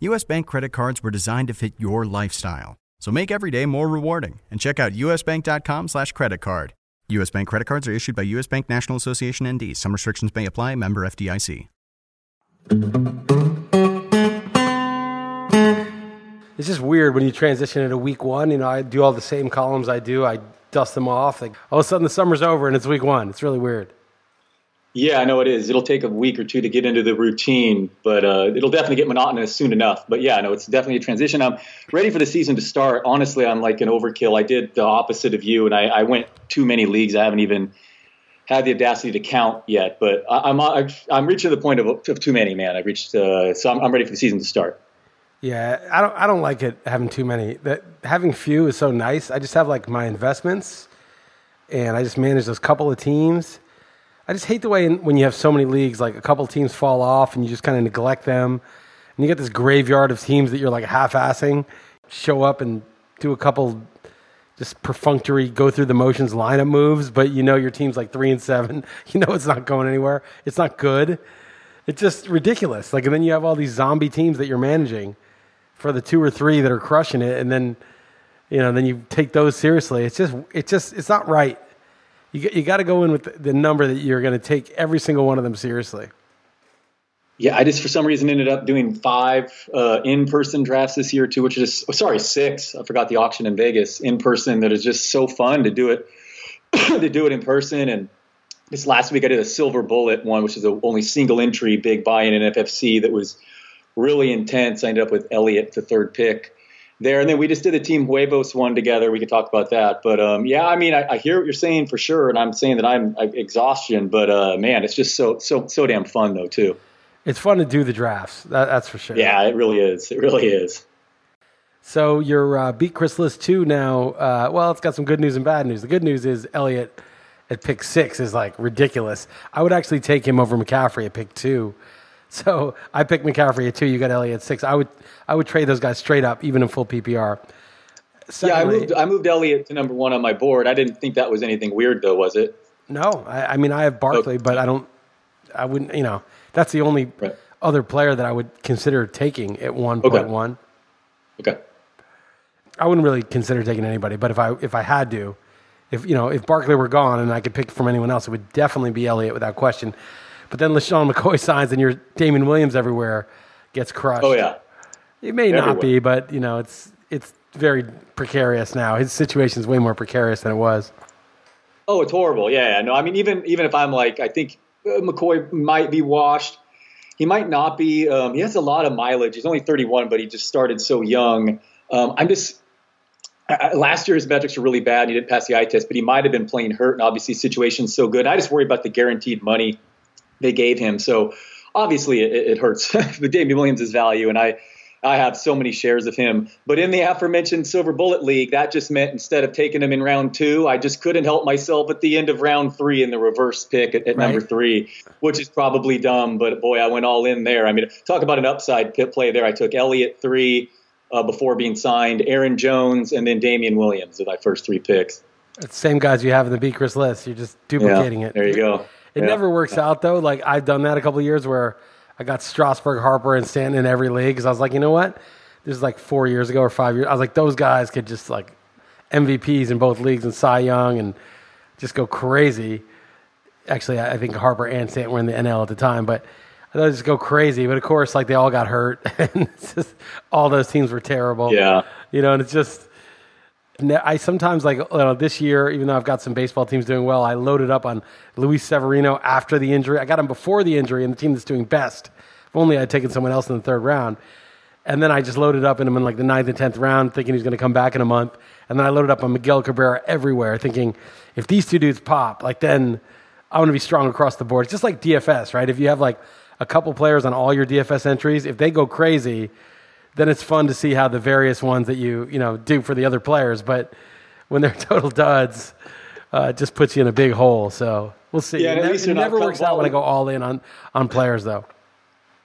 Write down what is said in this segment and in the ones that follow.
US Bank credit cards were designed to fit your lifestyle. So make every day more rewarding and check out usbank.com slash credit card. US Bank credit cards are issued by US Bank National Association ND. Some restrictions may apply. Member FDIC. It's just weird when you transition into week one. You know, I do all the same columns I do. I dust them off. Like all of a sudden the summer's over and it's week one. It's really weird. Yeah, I know it is. It'll take a week or two to get into the routine, but uh, it'll definitely get monotonous soon enough. But yeah, no, it's definitely a transition. I'm ready for the season to start. Honestly, I'm like an overkill. I did the opposite of you, and I, I went too many leagues. I haven't even had the audacity to count yet. But I, am I'm, I'm reaching the point of, of too many, man. I've reached, uh, so I'm, I'm ready for the season to start. Yeah, I don't I don't like it having too many. That having few is so nice. I just have like my investments, and I just manage those couple of teams. I just hate the way in, when you have so many leagues, like a couple teams fall off, and you just kind of neglect them, and you get this graveyard of teams that you're like half-assing. Show up and do a couple just perfunctory go through the motions lineup moves, but you know your team's like three and seven. You know it's not going anywhere. It's not good. It's just ridiculous. Like, and then you have all these zombie teams that you're managing for the two or three that are crushing it, and then you know, then you take those seriously. It's just, it's just, it's not right. You you got to go in with the number that you're going to take every single one of them seriously. Yeah, I just for some reason ended up doing five uh, in-person drafts this year too, which is oh, sorry six. I forgot the auction in Vegas in person. That is just so fun to do it to do it in person. And this last week I did a silver bullet one, which is the only single entry big buy-in in FFC that was really intense. I ended up with Elliot, the third pick there. And then we just did a Team Huevos one together. We could talk about that. But um, yeah, I mean, I, I, hear what you're saying for sure. And I'm saying that I'm exhaustion, but uh, man, it's just so, so, so damn fun though, too. It's fun to do the drafts. That, that's for sure. Yeah, it really is. It really is. So your uh, beat Chris Liss two now. Uh, well, it's got some good news and bad news. The good news is Elliott at pick six is like ridiculous. I would actually take him over McCaffrey at pick two. So I picked McCaffrey at two. You got Elliott at six. I would I would trade those guys straight up, even in full PPR. Secondly, yeah, I moved I moved Elliott to number one on my board. I didn't think that was anything weird, though, was it? No, I, I mean I have Barkley, okay. but I don't. I wouldn't. You know, that's the only right. other player that I would consider taking at one point one. Okay. I wouldn't really consider taking anybody, but if I if I had to, if you know if Barkley were gone and I could pick from anyone else, it would definitely be Elliott without question. But then LeSean McCoy signs and your Damien Williams everywhere gets crushed. Oh yeah. It may Everywhere. not be, but you know, it's it's very precarious now. His situation is way more precarious than it was. Oh, it's horrible. Yeah, yeah. No, I mean, even even if I'm like, I think uh, McCoy might be washed. He might not be. Um, he has a lot of mileage. He's only 31, but he just started so young. Um, I'm just last year his metrics were really bad. And he didn't pass the eye test, but he might have been playing hurt, and obviously situation's so good. I just worry about the guaranteed money they gave him. So obviously it, it hurts the Damien Williams' value, and I I have so many shares of him. But in the aforementioned Silver Bullet League, that just meant instead of taking him in round two, I just couldn't help myself at the end of round three in the reverse pick at, at right. number three, which is probably dumb. But boy, I went all in there. I mean, talk about an upside pit play there. I took Elliott three uh, before being signed, Aaron Jones, and then Damien Williams as my first three picks. It's the same guys you have in the Beat Chris Liss. You're just duplicating yeah, it. There you go. It yeah. never works out though. Like I've done that a couple years where I got Strasburg, Harper, and Stanton in every league because I was like, you know what? This is like four years ago or five years. I was like, those guys could just like MVPs in both leagues and Cy Young and just go crazy. Actually, I think Harper and Stanton were in the NL at the time, but I thought it'd just go crazy, but of course, like they all got hurt, and it's just, all those teams were terrible. Yeah. you know, and it's just. I sometimes like you know, this year, even though I've got some baseball teams doing well, I loaded up on Luis Severino after the injury. I got him before the injury, and the team that's doing best. If only I'd taken someone else in the third round. And then I just loaded up in him in like the ninth and tenth round, thinking he's going to come back in a month. And then I loaded up on Miguel Cabrera everywhere, thinking if these two dudes pop, like then I'm going to be strong across the board. It's just like DFS, right? If you have like a couple players on all your DFS entries, if they go crazy, then it's fun to see how the various ones that you you know do for the other players. But when they're total duds, uh, it just puts you in a big hole. So we'll see. Yeah, it at least it never works out when I go all in on on players, though.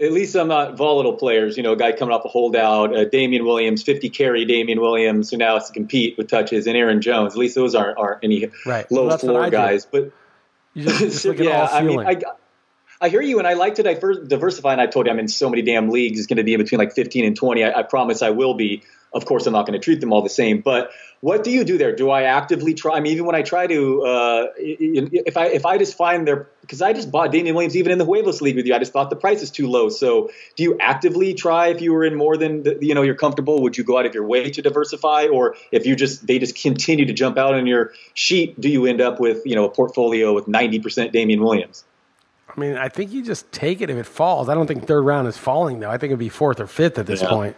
At least I'm not volatile players. You know, a guy coming off a holdout, uh, Damien Williams, 50 carry Damien Williams, who now has to compete with touches, and Aaron Jones. At least those aren't, aren't any Right. Low I floor guys. But You just, just yeah, I mean. I, I hear you, and I like to diver- diversify. And I told you I'm in so many damn leagues. It's going to be in between like 15 and 20. I, I promise I will be. Of course, I'm not going to treat them all the same. But what do you do there? Do I actively try? I mean, even when I try to, uh, if I if I just find their because I just bought Damien Williams even in the Huevos League with you. I just thought the price is too low. So, do you actively try if you were in more than the, you know you're comfortable? Would you go out of your way to diversify, or if you just they just continue to jump out on your sheet, do you end up with you know a portfolio with 90% Damien Williams? I mean, I think you just take it if it falls. I don't think third round is falling though. I think it'd be fourth or fifth at this Yeah. point.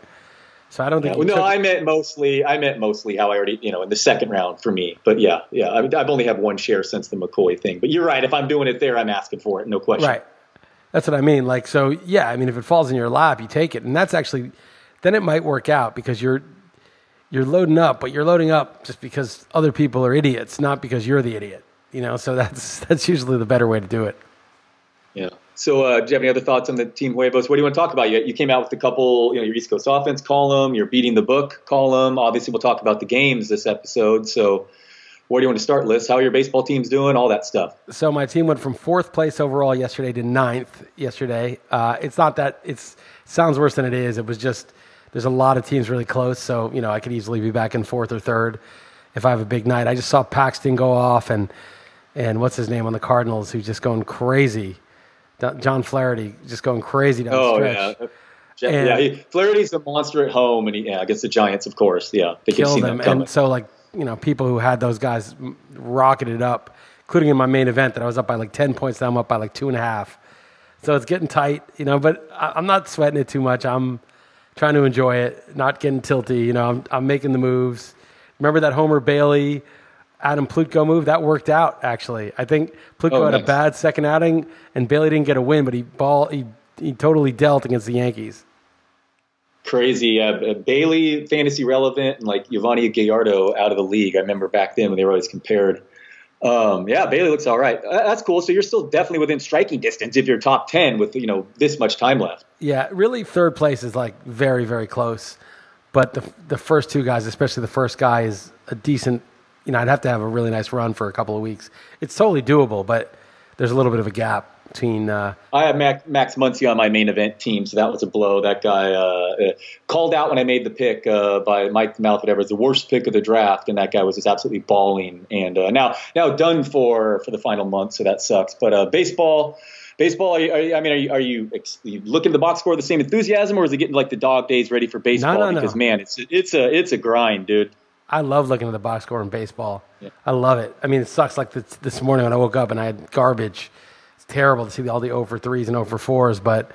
So I don't think. Well, you no, I meant mostly. I meant mostly how I already, you know, in the second round for me. But yeah, yeah, I mean, I've only had one share since the McCoy thing. But you're right. If I'm doing it there, I'm asking for it, no question. Right. That's what I mean. Like, so yeah, I mean, if it falls in your lap, you take it, and that's actually, then it might work out because you're, you're loading up, but you're loading up just because other people are idiots, not because you're the idiot. You know, so that's that's usually the better way to do it. Yeah. So, uh, do you have any other thoughts on the Team Huevos? What do you want to talk about? You, you came out with a couple, you know, your East Coast offense column, your beating the book column. Obviously, we'll talk about the games this episode. So, where do you want to start, Liss? How are your baseball teams doing? All that stuff. So my team went from fourth place overall yesterday to ninth yesterday. Uh, it's not that it's sounds worse than it is. It was just there's a lot of teams really close, so you know I could easily be back in fourth or third if I have a big night. I just saw Paxton go off and and what's his name on the Cardinals who's just going crazy. John Flaherty just going crazy down the Oh stretch. yeah. Yeah, And- yeah, he, Flaherty's a monster at home, and he, yeah, against the Giants, of course. Yeah, they see them. And so, like, you know, people who had those guys rocketed up, including in my main event that I was up by like 10 points, now I'm up by like two and a half. So it's getting tight, you know, but I, I'm not sweating it too much. I'm trying to enjoy it, not getting tilty. You know, I'm, I'm making the moves. Remember that Homer Bailey, Adam Plutko move? That worked out, actually. I think Plutko Oh, had a bad second outing, and Bailey didn't get a win, but he ball he, he totally dealt against the Yankees. Crazy. Uh, Bailey, fantasy relevant, and like Yovani Gallardo out of the league. I remember back then when they were always compared. Um, yeah, Bailey looks all right. That's cool. So you're still definitely within striking distance if you're top ten with you know this much time left. Yeah, really, third place is like very, very close. But the the first two guys, especially the first guy, is a decent. You know, I'd have to have a really nice run for a couple of weeks. It's totally doable, but there's a little bit of a gap between. Uh, I have Max, Max Muncy on my main event team, so that was a blow. That guy uh, uh, called out when I made the pick uh, by Mike Mouth, whatever, was the worst pick of the draft, and that guy was just absolutely balling. And uh, now, now done for for the final month, so that sucks. But uh, baseball, baseball. Are you, are you, I mean, are you, are you, ex- you looking at the box score with the same enthusiasm, or is it getting like the dog days ready for baseball? no, no. because man, it's it's a it's a grind, dude. I love looking at the box score in baseball. I love it. I mean, it sucks. Like this, this morning when I woke up and I had garbage. It's terrible to see all the over threes and over fours, but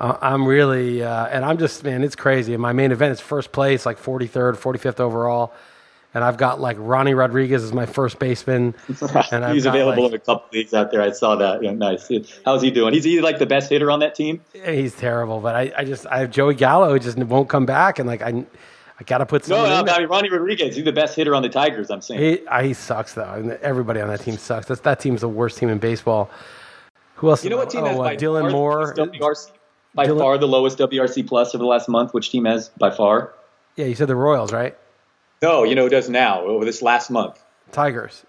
uh, I'm really uh, and I'm just man, it's crazy. And my main event, it's first place, like 43rd, 45th overall, and I've got like Ronnie Rodriguez as my first baseman, and He's got, available like- in a couple leagues out there. I saw that. Yeah, nice. How's he doing? He's he like the best hitter on that team. He's terrible, but I, I just I have Joey Gallo who just won't come back, and like I I got to put No, no. I mean Ronnie Rodriguez. He's the best hitter on the Tigers. I'm saying. He, uh, he sucks though. I mean, everybody on that team sucks. That's, that team's the worst team in baseball. Who else? You know what team oh, has uh, by Dylan far Moore. WRC, by Dylan- far the lowest WRC plus over the last month? Which team has by far? Yeah, you said the Royals, right? No, you know who does now over this last month? Tigers.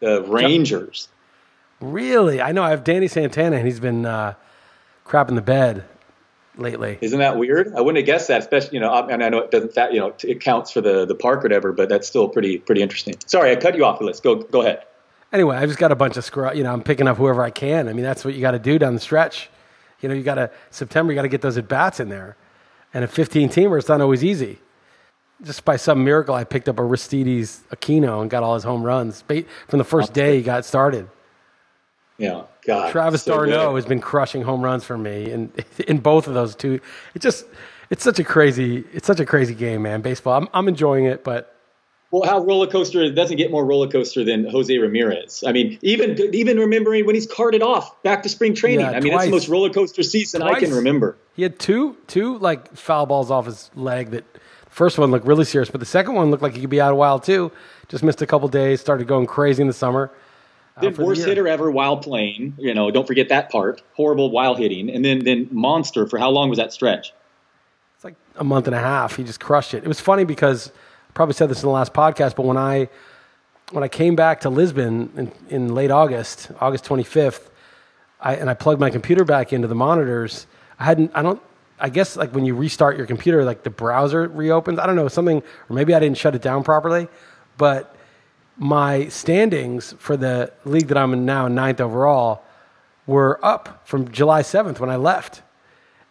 The Rangers. Really? I know. I have Danny Santana, and he's been uh, crapping the bed lately. Isn't that weird? I wouldn't have guessed that. Especially, you know, and I know it doesn't, that, you know, it counts for the the park or whatever, but that's still pretty pretty interesting. Sorry, I cut you off, Let's Go go ahead. Anyway, I just got a bunch of screw. You know, I'm picking up whoever I can. I mean, that's what you got to do down the stretch. You know, you got to September, you got to get those at bats in there, and a 15 teamer, it's not always easy. Just by some miracle, I picked up a Aristides Aquino and got all his home runs from the first day he got started. Yeah, God. Travis so d'Arnaud good. has been crushing home runs for me, and in both of those two, it just it's such a crazy it's such a crazy game, man. Baseball, I'm I'm enjoying it, but well, how roller coaster it doesn't get more roller coaster than Jose Ramirez. I mean, even even remembering when he's carted off back to spring training. Yeah, I mean, twice. that's the most roller coaster season twice. I can remember. He had two two like foul balls off his leg. That first one looked really serious, but the second one looked like he could be out a while too. Just missed a couple days. Started going crazy in the summer. Then worst the hitter ever while playing. You know, don't forget that part. Horrible while hitting, and then then monster for how long was that stretch? It's like a month and a half. He just crushed it. It was funny because probably said this in the last podcast, but when I when I came back to Lisbon in, in late August, August 25th, I, and I plugged my computer back into the monitors, I hadn't, I don't, I guess like when you restart your computer, like the browser reopens. I don't know, something, or maybe I didn't shut it down properly, but my standings for the league that I'm in now, ninth overall, were up from July 7th when I left.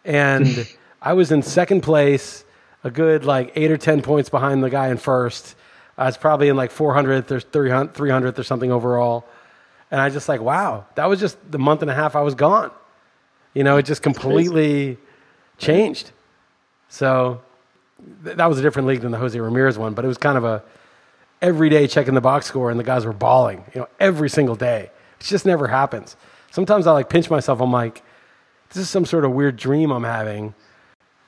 And I was in second place a good like eight or 10 points behind the guy in first. I was probably in like 400th or 300th or something overall. And I just like, wow, that was just the month and a half I was gone. You know, it just completely changed. So th- that was a different league than the Jose Ramirez one, but it was kind of a every day checking the box score and the guys were balling, you know, every single day. It just never happens. Sometimes I like pinch myself. I'm like, this is some sort of weird dream I'm having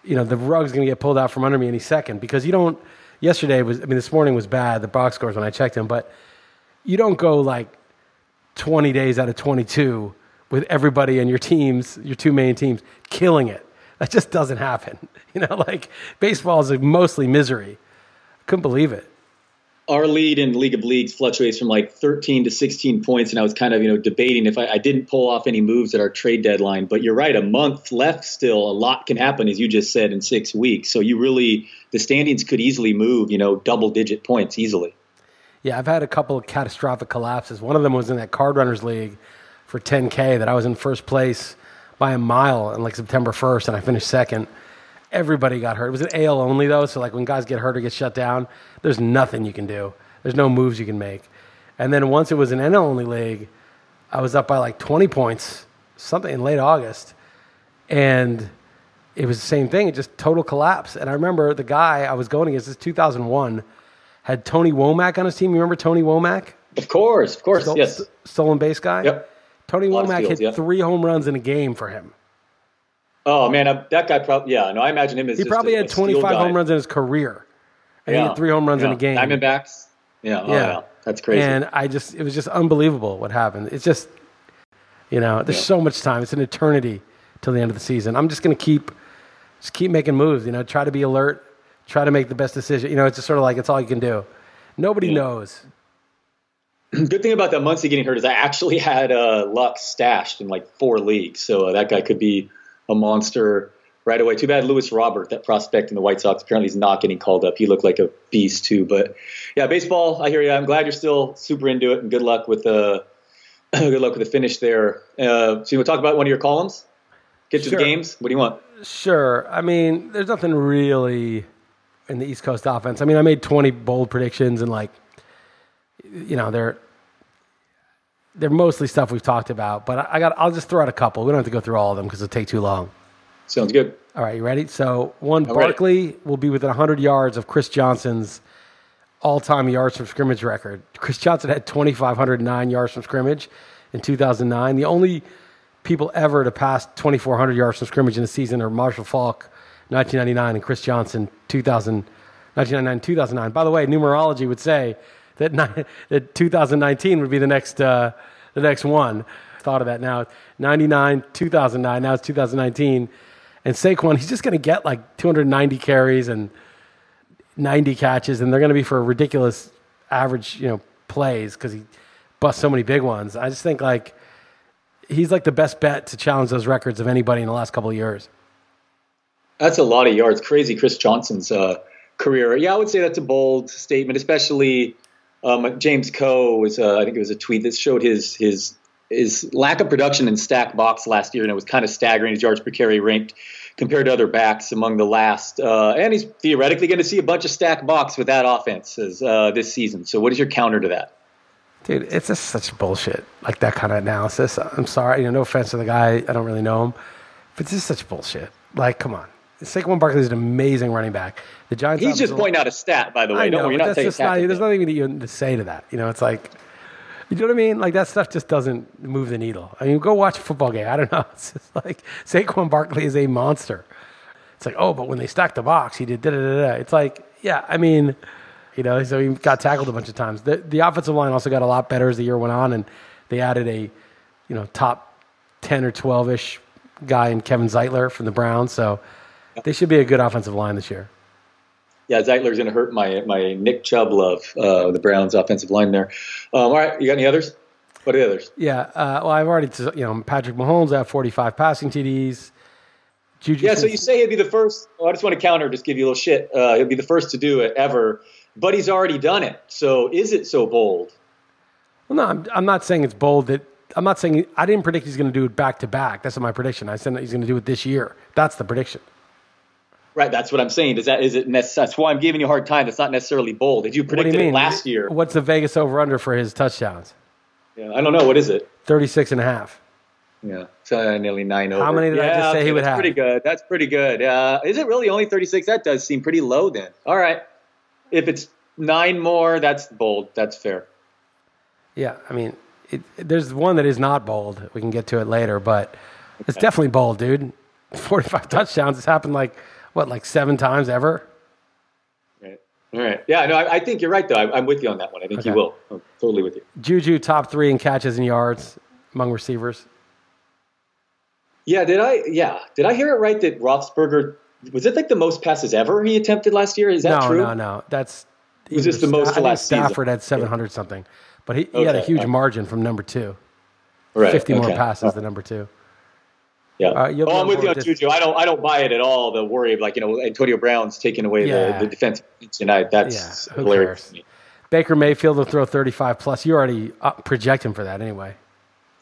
you know, the rug's going to get pulled out from under me any second because you don't. Yesterday was, I mean, this morning was bad, the box scores when I checked them, but you don't go like 20 days out of 22 with everybody and your teams, your two main teams, killing it. That just doesn't happen. You know, like baseball is mostly misery. I couldn't believe it our lead in League of Leagues fluctuates from like 13 to 16 points, and I was kind of you know debating if I, I, didn't pull off any moves at our trade deadline. But you're right, a month left still. A lot can happen, as you just said, in six weeks. So you really the standings could easily move, you know, double digit points easily. Yeah, I've had a couple of catastrophic collapses. One of them was in that Card Runners League for 10K that I was in first place by a mile on like September 1st, and I finished second everybody got hurt. It was an AL only though, so like when guys get hurt or get shut down, there's nothing you can do. There's no moves you can make. And then once it was an NL only league, I was up by like 20 points, something in late August, and it was the same thing. It just total collapse. And I remember the guy I was going against, this 2001, had Tony Womack on his team. You remember Tony Womack? Of course, of course, Stol- yes. Stolen base guy. Yep. Tony Womack skills, hit yep. three home runs in a game for him. Oh man, that guy probably yeah. No, I imagine him as he probably a, had 25 home runs in his career, and yeah. he had three home runs yeah. in a game. Diamondbacks, yeah, oh, yeah. that's crazy. And I just it was just unbelievable what happened. It's just you know there's so much time. It's an eternity till the end of the season. I'm just gonna keep just keep making moves. You know, try to be alert, try to make the best decision. You know, it's just sort of like it's all you can do. Nobody knows. Good thing about that Muncy getting hurt is I actually had uh, Lux stashed in like four leagues, so uh, that guy could be a monster right away. Too bad Luis Robert, that prospect in the White Sox, apparently is not getting called up. He looked like a beast too. But yeah, baseball. I hear you. I'm glad you're still super into it, and good luck with the good luck with the finish there. Uh, so you want to talk about one of your columns? Get to sure. the games. What do you want? Sure. I mean, there's nothing really in the East Coast offense. I mean, I made 20 bold predictions, and like, you know, they're they're mostly stuff we've talked about, but I got I'll just throw out a couple. We don't have to go through all of them because it'll take too long. Sounds good. All right, you ready? So one, I'm Barkley ready. will be within 100 yards of Chris Johnson's all-time yards from scrimmage record. Chris Johnson had 2,509 yards from scrimmage in 2009. The only people ever to pass 2,400 yards from scrimmage in a season are Marshall Faulk, 1999, and Chris Johnson, 2000, 1999, 2009. By the way, numerology would say that, ni- that 2019 would be the next, uh, the next one. Thought of that now. 99, 2009, now it's 2019. And Saquon, he's just going to get like 290 carries and 90 catches, and they're going to be for ridiculous average, you know, plays because he busts so many big ones. I just think like he's like the best bet to challenge those records of anybody in the last couple of years. That's a lot of yards. Crazy, Chris Johnson's uh, career. Yeah, I would say that's a bold statement, especially um, James Coe was, uh, I think it was a tweet that showed his his his lack of production in stack box last year, and it was kind of staggering. His yards per carry ranked compared to other backs among the last. Uh, and he's theoretically going to see a bunch of stack box with that offense uh, this season. So, what is your counter to that? Dude, it's just such bullshit. Like that kind of analysis. I'm sorry, you know, no offense to the guy. I don't really know him, but it's just such bullshit. Like, come on. Saquon Barkley is an amazing running back. The Giants. He's just pointing out a stat, by the way. I know, no, you're not that's just not, there's nothing even to say to that. You know, it's like, you know what I mean? Like that stuff just doesn't move the needle. I mean, go watch a football game. I don't know. It's just like Saquon Barkley is a monster. It's like, oh, but when they stacked the box, he did da da da da. It's like, yeah, I mean, you know, so he got tackled a bunch of times. The, the offensive line also got a lot better as the year went on, and they added a, you know, top 10 or 12 ish guy in Kevin Zeitler from the Browns. So they should be a good offensive line this year. Yeah, Zeitler's going to hurt my my Nick Chubb love, uh, the Browns offensive line there. Um, all right, you got any others? What are the others? Yeah, uh, well, I've already, you know, Patrick Mahomes at 45 passing TDs. Juju yeah, so you say he'd be the first. Oh, I just want to counter, just give you a little shit. Uh, he'll be the first to do it ever, but he's already done it. So is it so bold? Well, no, I'm, I'm not saying it's bold. That I'm not saying I didn't predict he's going to do it back to back. That's my prediction. I said that he's going to do it this year. That's the prediction. Right, that's what I'm saying. Is that is it? That's why I'm giving you a hard time. That's not necessarily bold. Did you predict you it last year? What's the Vegas over under for his touchdowns? Yeah, I don't know. What is it? 36 and a half. Yeah, so nearly nine over. How many did yeah, I just say okay, he would that's have? Pretty good. That's pretty good. Uh, is it really only 36? That does seem pretty low. Then, all right. If it's nine more, that's bold. That's fair. Yeah, I mean, it, there's one that is not bold. We can get to it later, but it's definitely bold, dude. 45 touchdowns. It's happened like what, like seven times ever? Right. All right. Yeah, no, I, I think you're right, though. I, am with you on that one. I think Okay. you will. I'm totally with you. Juju top three in catches and yards among receivers. Yeah, did I? Yeah, did I hear it right that Roethlisberger was it like the most passes ever he attempted last year? Is that no, true? no, no. No. That's Was this the most I last season? Stafford had 700 something, but he, he had a huge margin from number two. Right. 50 more okay. passes than number two. Yeah. you'll oh, I'm with you on. Juju. I don't. I don't buy it at all. The worry of like you know Antonio Brown's taking away Yeah. the, the defense tonight. That's Yeah, hilarious. Baker Mayfield will throw 35 plus. You already uh, project him for that anyway.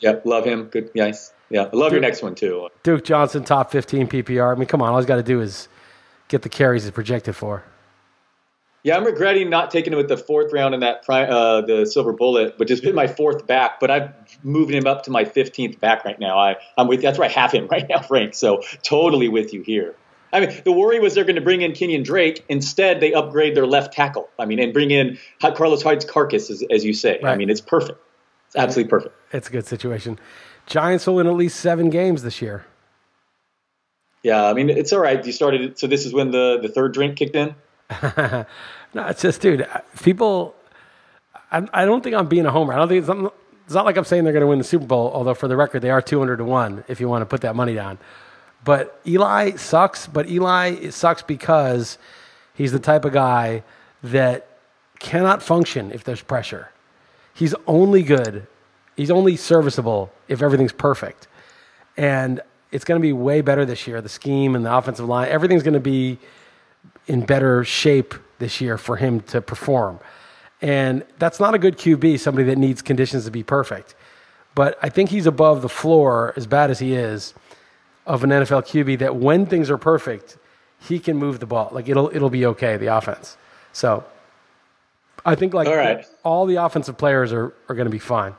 Yep, love him. Good, nice. Yeah, I love your next one too. Duke Johnson, top 15 PPR. I mean, come on. All he's got to do is get the carries he's projected for. Yeah, I'm regretting not taking him with the fourth round in that pri- uh, the silver bullet, but just been my fourth back. But I've moved him up to my 15th back right now. I, I'm with that's where I have him right now, Frank. So totally with you here. I mean, the worry was they're going to bring in Kenyan Drake. Instead, they upgrade their left tackle. I mean, and bring in Carlos Hyde's carcass, as, as you say. I mean, it's perfect. It's absolutely perfect. It's a good situation. Giants will win at least seven games this year. Yeah, I mean, it's all right. You started. So this is when the, the third drink kicked in? No, it's just, dude, uh, people. I, I don't think I'm being a homer. I don't think it's, it's not like I'm saying they're going to win the Super Bowl, although for the record, they are 200 to 1 if you want to put that money down. But Eli sucks, but Eli it sucks because he's the type of guy that cannot function if there's pressure. He's only good, he's only serviceable if everything's perfect. And it's going to be way better this year. The scheme and the offensive line, everything's going to be in better shape this year for him to perform. And that's not a good QB, somebody that needs conditions to be perfect. But I think he's above the floor, as bad as he is, of an NFL QB that when things are perfect, he can move the ball. Like it'll it'll be okay, the offense. So I think like All right. all the offensive players are, are going to be fine.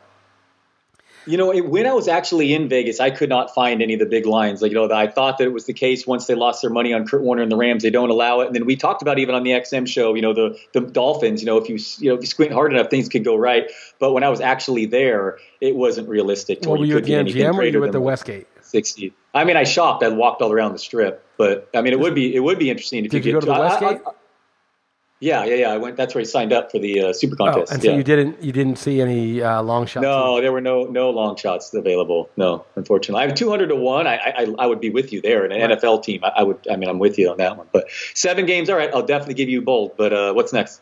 You know, it, when I was actually in Vegas, I could not find any of the big lines. Like, you know, I thought that it was the case once they lost their money on Kurt Warner and the Rams, they don't allow it. And then we talked about even on the XM show, you know, the the Dolphins. You know, if you you know if you squint hard enough, things could go right. But when I was actually there, it wasn't realistic. to Well, were you could at the MGM or you at the Westgate? 60. I mean, I shopped. I walked all around the strip, but I mean, it would be it would be interesting if Did you you go to the I- I- Westgate? I- yeah, yeah, yeah. I went. That's where he signed up for the uh, super Oh, contest. and so yeah. you didn't you didn't see any uh, long shots? No, there were no no long shots available. No, unfortunately, I have two hundred to one. I, I I would be with you there in an Right. NFL team. I, I would. I mean, I'm with you on that one. But seven games, all right. I'll definitely give you bold. But uh, what's next?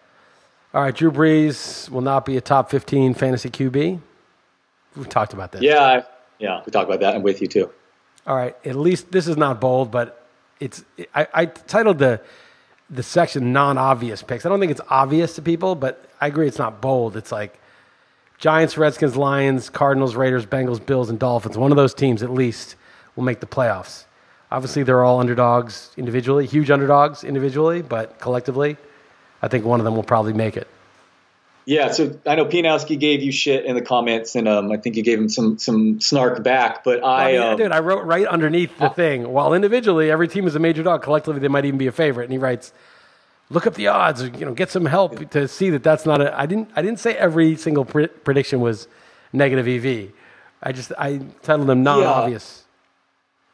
All right, Drew Brees will not be a top 15 fantasy QB. We talked about this. Yeah, I, yeah. We talked about that. I'm with you too. All right, at least this is not bold, but it's I, I titled the the section non-obvious picks. I don't think it's obvious to people, but I agree it's not bold. It's like Giants, Redskins, Lions, Cardinals, Raiders, Bengals, Bills, and Dolphins. One of those teams, at least, will make the playoffs. Obviously, they're all underdogs individually, huge underdogs individually, but collectively, I think one of them will probably make it. Yeah, so I know Pianowski gave you shit in the comments, and um, I think you gave him some some snark back. But I, well, I mean, um, I wrote right underneath the thing. While individually, every team is a major dog. Collectively, they might even be a favorite. And he writes, "Look up the odds. You know, get some help to see that that's not a." I didn't. I didn't say every single pre- prediction was negative EV. I just I titled them non-obvious. Yeah,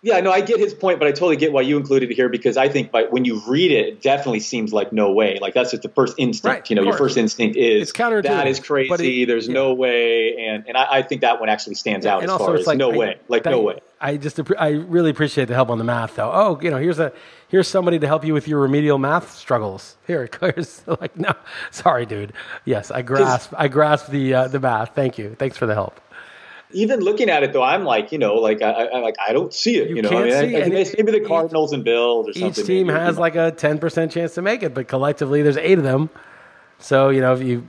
no, I get his point, but I totally get why you included it here because I think by, when you read it, it definitely seems like no way. Like that's just the first instinct. Right, you know, your first instinct is that is crazy. it- There's yeah. no way, and and I, I think that one actually stands out and as also far it's as like no I- way, like that- no way. I just I really appreciate the help on the math though. Oh, you know, here's a here's somebody to help you with your remedial math struggles. Here, here's like no, sorry, dude. Yes, I grasp I grasp the uh, the math. Thank you. Thanks for the help. Even looking at it though, I'm like, you know, like I, I like I don't see it. You You, know, can't I mean, I- see I, it. maybe the Each- Cardinals and Bills or something. Each team maybe, has you know. like a ten percent chance to make it, but collectively there's eight of them. So you know, if you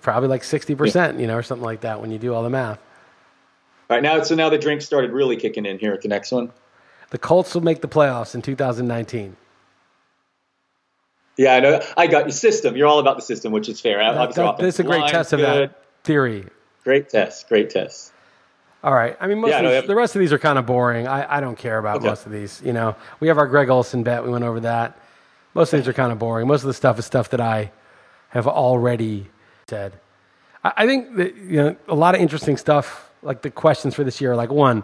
probably like sixty percent, you know, or something like that when you do all the math. All right now. So now the drink started really kicking in here at the next one. The Colts will make the playoffs in 2019. Yeah, I know. I got your system. You're all about the system, which is fair. Obviously, That- that's a great test of good. that theory. Great test. Great test. All right. I mean, most Yeah, of no, these, the rest of these are kind of boring. I, I don't care about Okay. most of these. You know, we have our Greg Olsen bet. We went over that. Most of these are kind of boring. Most of the stuff is stuff that I have already said. I, I think that you know a lot of interesting stuff. Like the questions for this year, are like one,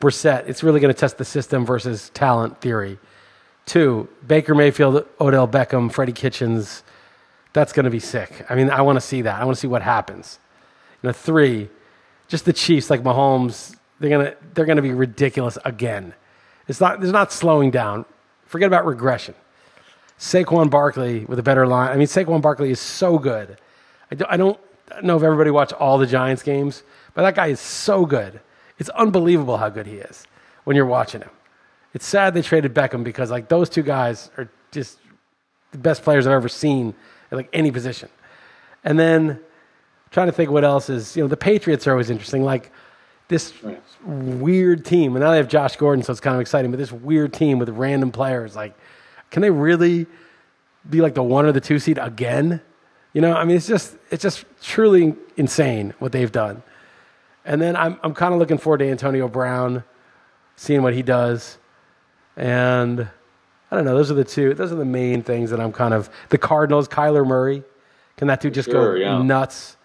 Brissett. It's really going to test the system versus talent theory. Two, Baker Mayfield, Odell Beckham, Freddie Kitchens. That's going to be sick. I mean, I want to see that. I want to see what happens. You know, three, just the Chiefs like Mahomes. They're gonna they're gonna be ridiculous again. It's not there's not slowing down. Forget about regression. Saquon Barkley with a better line. I mean, Saquon Barkley is so good. I don't, I don't know if everybody watched all the Giants games, but that guy is so good. It's unbelievable how good he is when you're watching him. It's sad they traded Beckham because like those two guys are just the best players I've ever seen at like any position. And then trying to think what else is, you know, the Patriots are always interesting. Like this weird team, and now they have Josh Gordon, so it's kind of exciting. But this weird team with random players, like, can they really be like the one or the two seed again? You know, I mean, it's just it's just truly insane what they've done. And then I'm I'm kind of looking forward to Antonio Brown, seeing what he does, and I don't know. Those are the two. Those are the main things that I'm kind of the Cardinals. Kyler Murray, can that dude just Sure, go yeah. nuts?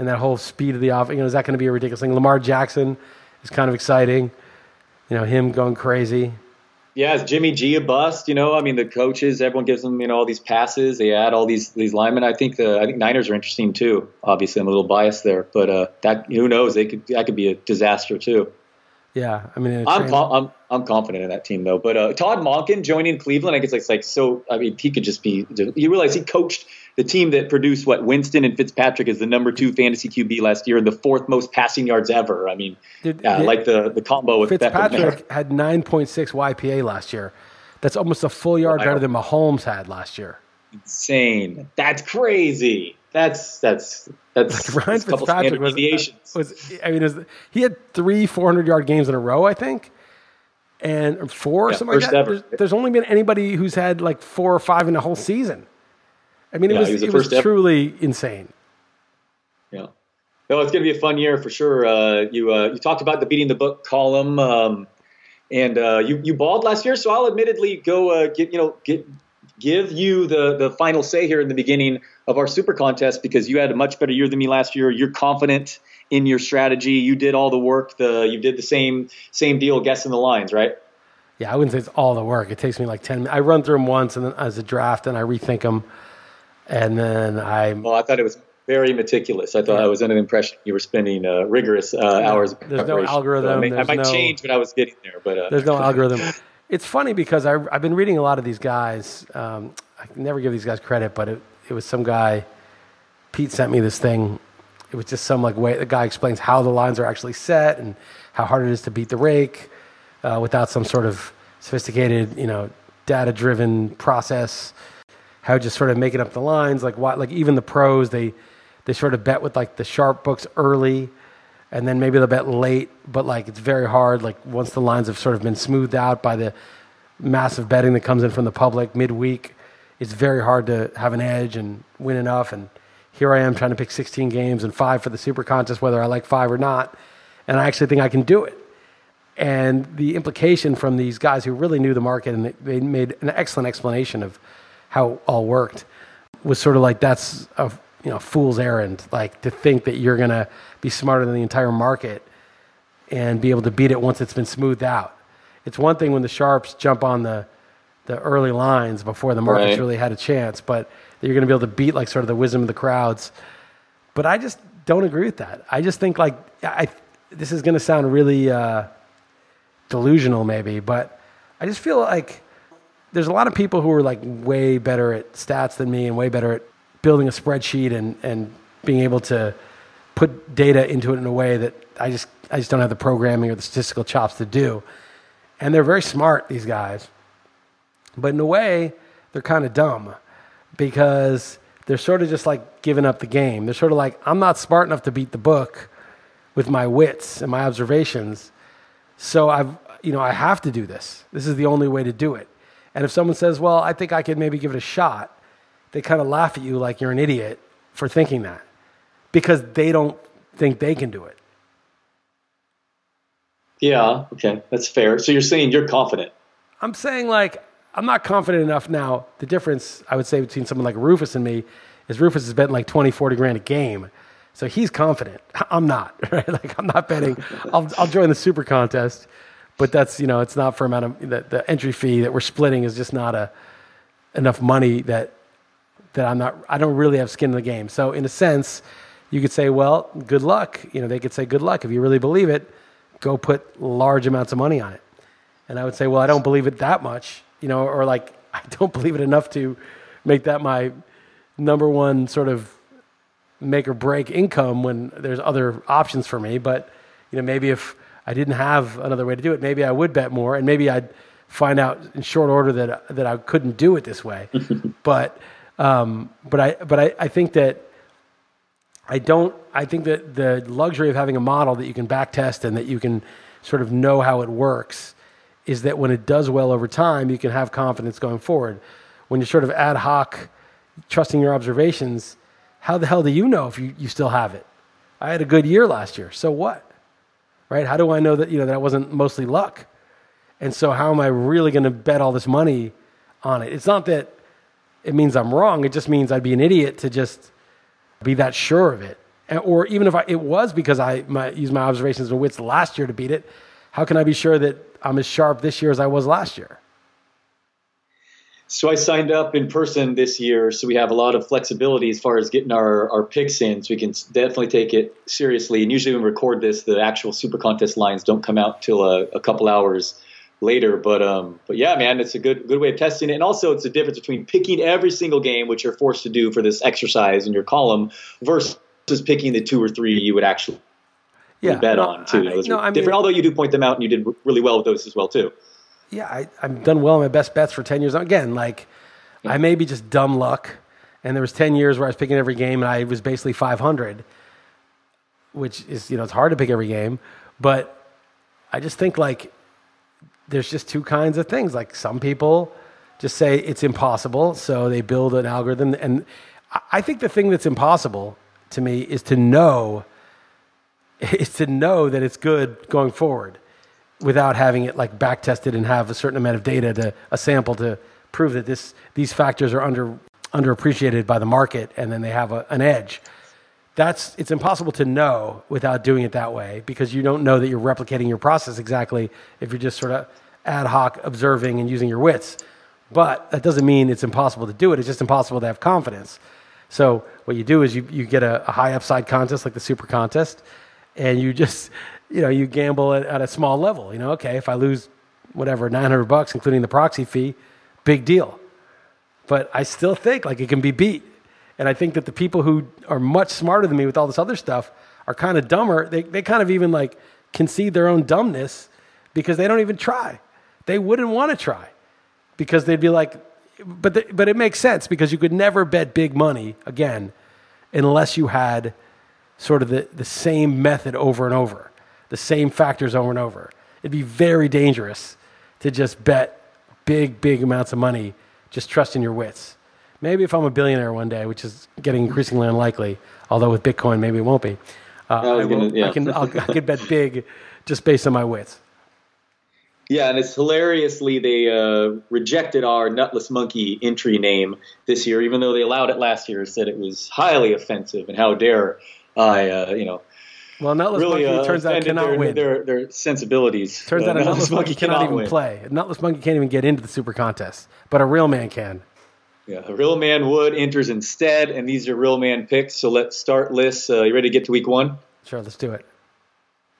And that whole speed of the offense, you know, is that going to be a ridiculous thing? Lamar Jackson is kind of exciting. You know, him going crazy. Yeah, is Jimmy G a bust? You know, I mean, the coaches, everyone gives them, you know, all these passes. They add all these these linemen. I think the I think Niners are interesting too. Obviously, I'm a little biased there, but uh, that who knows? They could that could be a disaster too. Yeah, I mean, I'm com- I'm I'm confident in that team though. But uh, Todd Monken joining Cleveland, I guess it's like so. I mean, he could just be. You realize he coached the team that produced what Winston and Fitzpatrick as the number two fantasy QB last year and the fourth most passing yards ever. I mean, Did- yeah, did- like the the combo with Beckham. Fitzpatrick had 9.6 YPA last year. That's almost a full yard Wow. better than Mahomes had last year. insane. That's crazy. That's that's that's, Ryan a couple Fitzpatrick was, uh, was I mean, is he had three 400 yard games in a row, I think, and four or Yeah, something like that. There's, there's only been anybody who's had like four or five in a whole season. I mean, it Yeah, was was it was truly insane. Yeah. No, it's going to be a fun year for sure. Uh, you uh, you talked about the beating the book column, um, and uh, you you balled last year. So I'll admittedly go uh, get you know get give you the the final say here in the beginning of our super contest because you had a much better year than me last year. You're confident in your strategy. You did all the work. The you did the same same deal guessing the lines, right? Yeah, I wouldn't say it's all the work. It takes me like 10 minutes. I run through them once and then as a draft and I rethink them. And then I, Well, I thought it was very meticulous. I thought I was under the impression you were spending uh, rigorous uh, hours. of there's no algorithm, So I, may, I might no- change what I was getting there, but uh, there's no algorithm. It's funny because I, I've been reading a lot of these guys. Um, I can never give these guys credit, but it, it was some guy, Pete sent me this thing. It was just some like way, the guy explains how the lines are actually set and how hard it is to beat the rake uh, without some sort of sophisticated, you know, data driven process. How just sort of making up the lines, like what, like even the pros, they, they they sort of bet with like the sharp books early and then maybe they'll bet late, but like it's very hard. Like once the lines have sort of been smoothed out by the massive betting that comes in from the public midweek, it's very hard to have an edge and win enough. And here I am trying to pick 16 games and five for the super contest, whether I like five or not. And I actually think I can do it. And the implication from these guys who really knew the market and they made an excellent explanation of how it all worked was sort of like that's a you know fool's errand. Like to think that you're gonna be smarter than the entire market and be able to beat it once it's been smoothed out. It's one thing when the sharps jump on the the early lines before the market's Right. really had a chance, but that you're going to be able to beat like sort of the wisdom of the crowds. But I just don't agree with that. I just think like I this is going to sound really uh, delusional maybe, but I just feel like there's a lot of people who are like way better at stats than me and way better at building a spreadsheet and, and being able to put data into it in a way that I just I just don't have the programming or the statistical chops to do. And they're very smart, these guys. But in a way, they're kind of dumb because they're sort of just like giving up the game. They're sort of like, I'm not smart enough to beat the book with my wits and my observations. So I've, you know, I have to do this. This is the only way to do it. And if someone says, well, I think I could maybe give it a shot, they kind of laugh at you like you're an idiot for thinking that because they don't think they can do it. Yeah, okay, that's fair. So you're saying you're confident. I'm saying like I'm not confident enough now. The difference I would say between someone like Rufus and me is Rufus is betting like 20, 40 grand a game. So he's confident. I'm not, right? Like I'm not betting. I'll, I'll join the super contest, but that's, you know, it's not for amount of the, the entry fee that we're splitting is just not a, enough money that, that I'm not, I don't really have skin in the game. So in a sense, you could say, well, good luck. You know, they could say, good luck. If you really believe it, go put large amounts of money on it. And I would say, well, I don't believe it that much, you know, or like I don't believe it enough to make that my number one sort of make or break income when there's other options for me. But you know, maybe if I didn't have another way to do it, maybe I would bet more, and maybe I'd find out in short order that that I couldn't do it this way. but um, but I but I, I think that I don't. I think that the luxury of having a model that you can back test and that you can sort of know how it works is that when it does well over time, you can have confidence going forward. When you're sort of ad hoc, trusting your observations, how the hell do you know if you, you still have it? I had a good year last year. So what? Right? How do I know that you know that wasn't mostly luck? And so how am I really going to bet all this money on it? It's not that it means I'm wrong. It just means I'd be an idiot to just be that sure of it. Or even if I, it was because I my, used my observations and wits last year to beat it, how can I be sure that I'm as sharp this year as I was last year? So I signed up in person this year, so we have a lot of flexibility as far as getting our, our picks in, so we can definitely take it seriously. And usually when we record this, the actual super contest lines don't come out till a, a couple hours later. But um, but yeah, man, it's a good good way of testing it. And also, it's a difference between picking every single game, which you're forced to do for this exercise in your column, versus picking the two or three you would actually Yeah, bet no, on too. I- no, I mean-. Although you do point them out, and you did really well with those as well too. Yeah, I, I've done well in my best bets for 10 years. Again, like I may be just dumb luck. And there was 10 years where I was picking every game and I was basically 500, which is, you know, it's hard to pick every game. But I just think like there's just two kinds of things. Like some people just say it's impossible. So they build an algorithm. And I- I think the thing that's impossible to me is to know, is to know that it's good going forward without having it like back tested and have a certain amount of data to a sample to prove that this these factors are under underappreciated by the market and then they have a, an edge. That's it's impossible to know without doing it that way because you don't know that you're replicating your process exactly if you're just sort of ad hoc observing and using your wits. But that doesn't mean it's impossible to do it. It's just impossible to have confidence. So what you do is you, you get a, a high upside contest like the super contest and you just you know you gamble at, at a small level you know okay if i lose whatever 900 bucks including the proxy fee big deal. But i still think like it can be beat. And i think that the people who are much smarter than me with all this other stuff are kind of dumber. They, they kind of even like concede their own dumbness because they don't even try. They wouldn't want to try because they'd be like but the, but it makes sense because you could never bet big money again unless you had sort of the, the same method over and over, the same factors over and over. It'd be very dangerous to just bet big, big amounts of money, just trusting your wits. Maybe if I'm a billionaire one day, which is getting increasingly unlikely, although with Bitcoin, maybe it won't be. Uh, I, I, will, gonna, yeah. I, can, I'll, I can bet big just based on my wits. Yeah, and it's hilariously they uh, rejected our nutless monkey entry name this year, even though they allowed it last year. Said it was highly offensive, and how dare I, uh, you know. Well, nutless really, monkey uh, turns out cannot their, win. Their, their sensibilities. Turns out a nutless, nutless monkey, cannot, cannot even win. play. A nutless monkey can't even get into the super contest, but a real man can. Yeah, a real man would enters instead, and these are real man picks. So let's start Liss. Uh, you ready to get to week one? Sure, let's do it.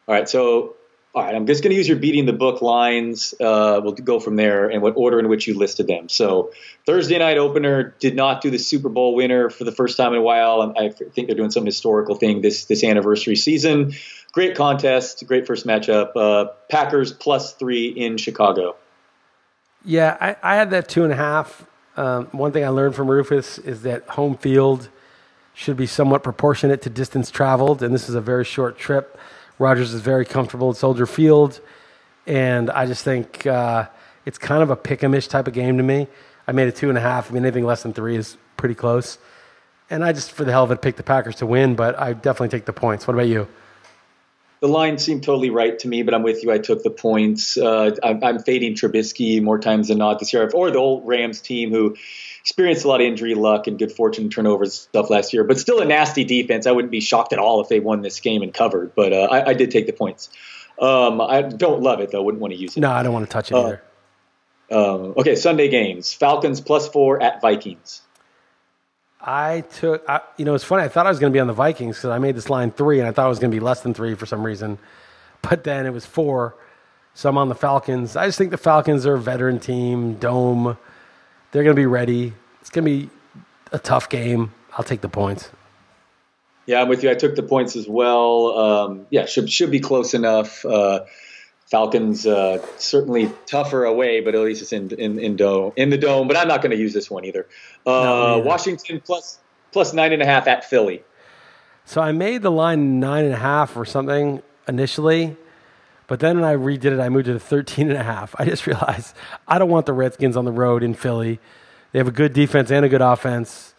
All right, so all right, I'm just going to use your beating the book lines. Uh, we'll go from there and what order in which you listed them. So, Thursday night opener did not do the Super Bowl winner for the first time in a while. I think they're doing some historical thing this this anniversary season. Great contest, great first matchup. Uh, Packers plus three in Chicago. Yeah, I, I had that two and a half. Um, one thing I learned from Rufus is that home field should be somewhat proportionate to distance traveled, and this is a very short trip. Rodgers is very comfortable at Soldier Field, and I just think uh, it's kind of a pick'emish type of game to me. I made it two and a half. I mean, anything less than three is pretty close. And I just, for the hell of it, picked the Packers to win, but I definitely take the points. What about you? The line seemed totally right to me, but I'm with you. I took the points. Uh, I'm, I'm, fading Trubisky more times than not this year, or the old Rams team who experienced a lot of injury luck and good fortune turnovers stuff last year, but still a nasty defense. I wouldn't be shocked at all if they won this game and covered, but uh, I, I, did take the points. Um, I don't love it though. Wouldn't want to use it. No, I don't want to touch it uh, either. Um, okay, Sunday games: Falcons plus four at Vikings. I took, I, you know, it's funny. I thought I was going to be on the Vikings because I made this line three, and I thought it was going to be less than three for some reason, but then it was four. So I'm on the Falcons. I just think the Falcons are a veteran team, dome. They're going to be ready. It's going to be a tough game. I'll take the points. Yeah, I'm with you. I took the points as well. Um, yeah, should should be close enough. Uh, Falcons uh, certainly tougher away, but at least it's in in in, dome, in the dome. But I'm not going to use this one either. Uh, no, Washington plus plus nine and a half at Philly. So I made the line nine and a half or something initially, but then when I redid it, I moved it to 13 and a half. I just realized I don't want the Redskins on the road in Philly. They have a good defense and a good offense.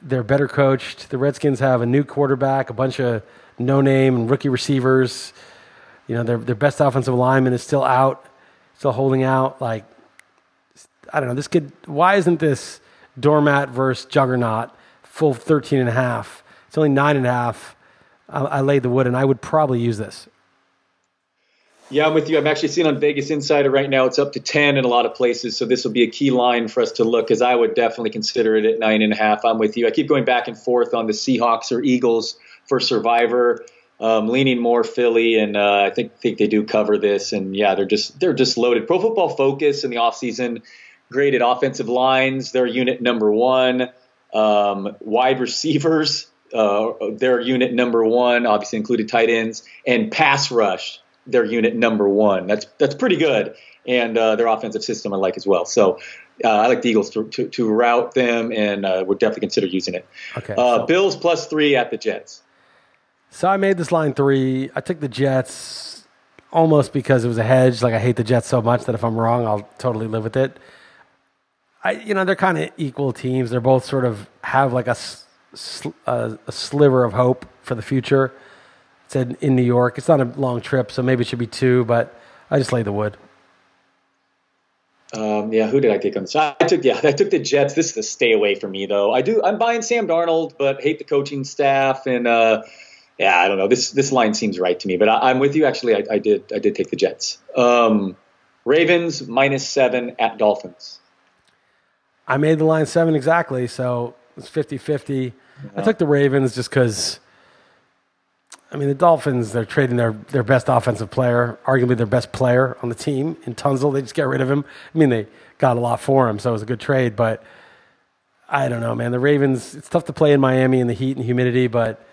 They're better coached. The Redskins have a new quarterback, a bunch of no-name and rookie receivers. You know, their their best offensive lineman is still out, still holding out. Like, I don't know. This could. Why isn't this doormat versus juggernaut full 13 and a half? It's only nine and a half. I, I laid the wood, and I would probably use this. Yeah, I'm with you. I'm actually seeing on Vegas Insider right now. It's up to 10 in a lot of places. So this will be a key line for us to look because I would definitely consider it at nine and a half. I'm with you. I keep going back and forth on the Seahawks or Eagles for Survivor. Um, leaning more Philly, and uh, I think think they do cover this. And yeah, they're just they're just loaded. Pro Football Focus in the offseason graded offensive lines. They're unit number one. Um, wide receivers, uh, their unit number one, obviously included tight ends, and pass rush their unit number one. That's that's pretty good, and uh, their offensive system I like as well. So uh, I like the Eagles to, to, to route them, and uh, would definitely consider using it. Okay. Uh, so, Bills plus three at the Jets. So I made this line three. I took the Jets almost because it was a hedge. Like I hate the Jets so much that if I'm wrong, I'll totally live with it. I, you know, they're kind of equal teams. They're both sort of have like a, a, a sliver of hope for the future. It's in, New York. It's not a long trip, so maybe it should be two, but I just lay the wood. Um, yeah, who did I take on this? I took yeah, I took the Jets. This is a stay away from me though. I do I'm buying Sam Darnold, but hate the coaching staff and uh, yeah, I don't know. This this line seems right to me, but I, am with you. Actually, I, I, did I did take the Jets. Um, Ravens minus seven at Dolphins. I made the line seven exactly, so it's 50-50. Yeah. I took the Ravens just because I mean, the Dolphins, they're trading their, their best offensive player, arguably their best player on the team in Tunsil. They just get rid of him. I mean, they got a lot for him, so it was a good trade. But I don't know, man. The Ravens, it's tough to play in Miami in the heat and humidity, but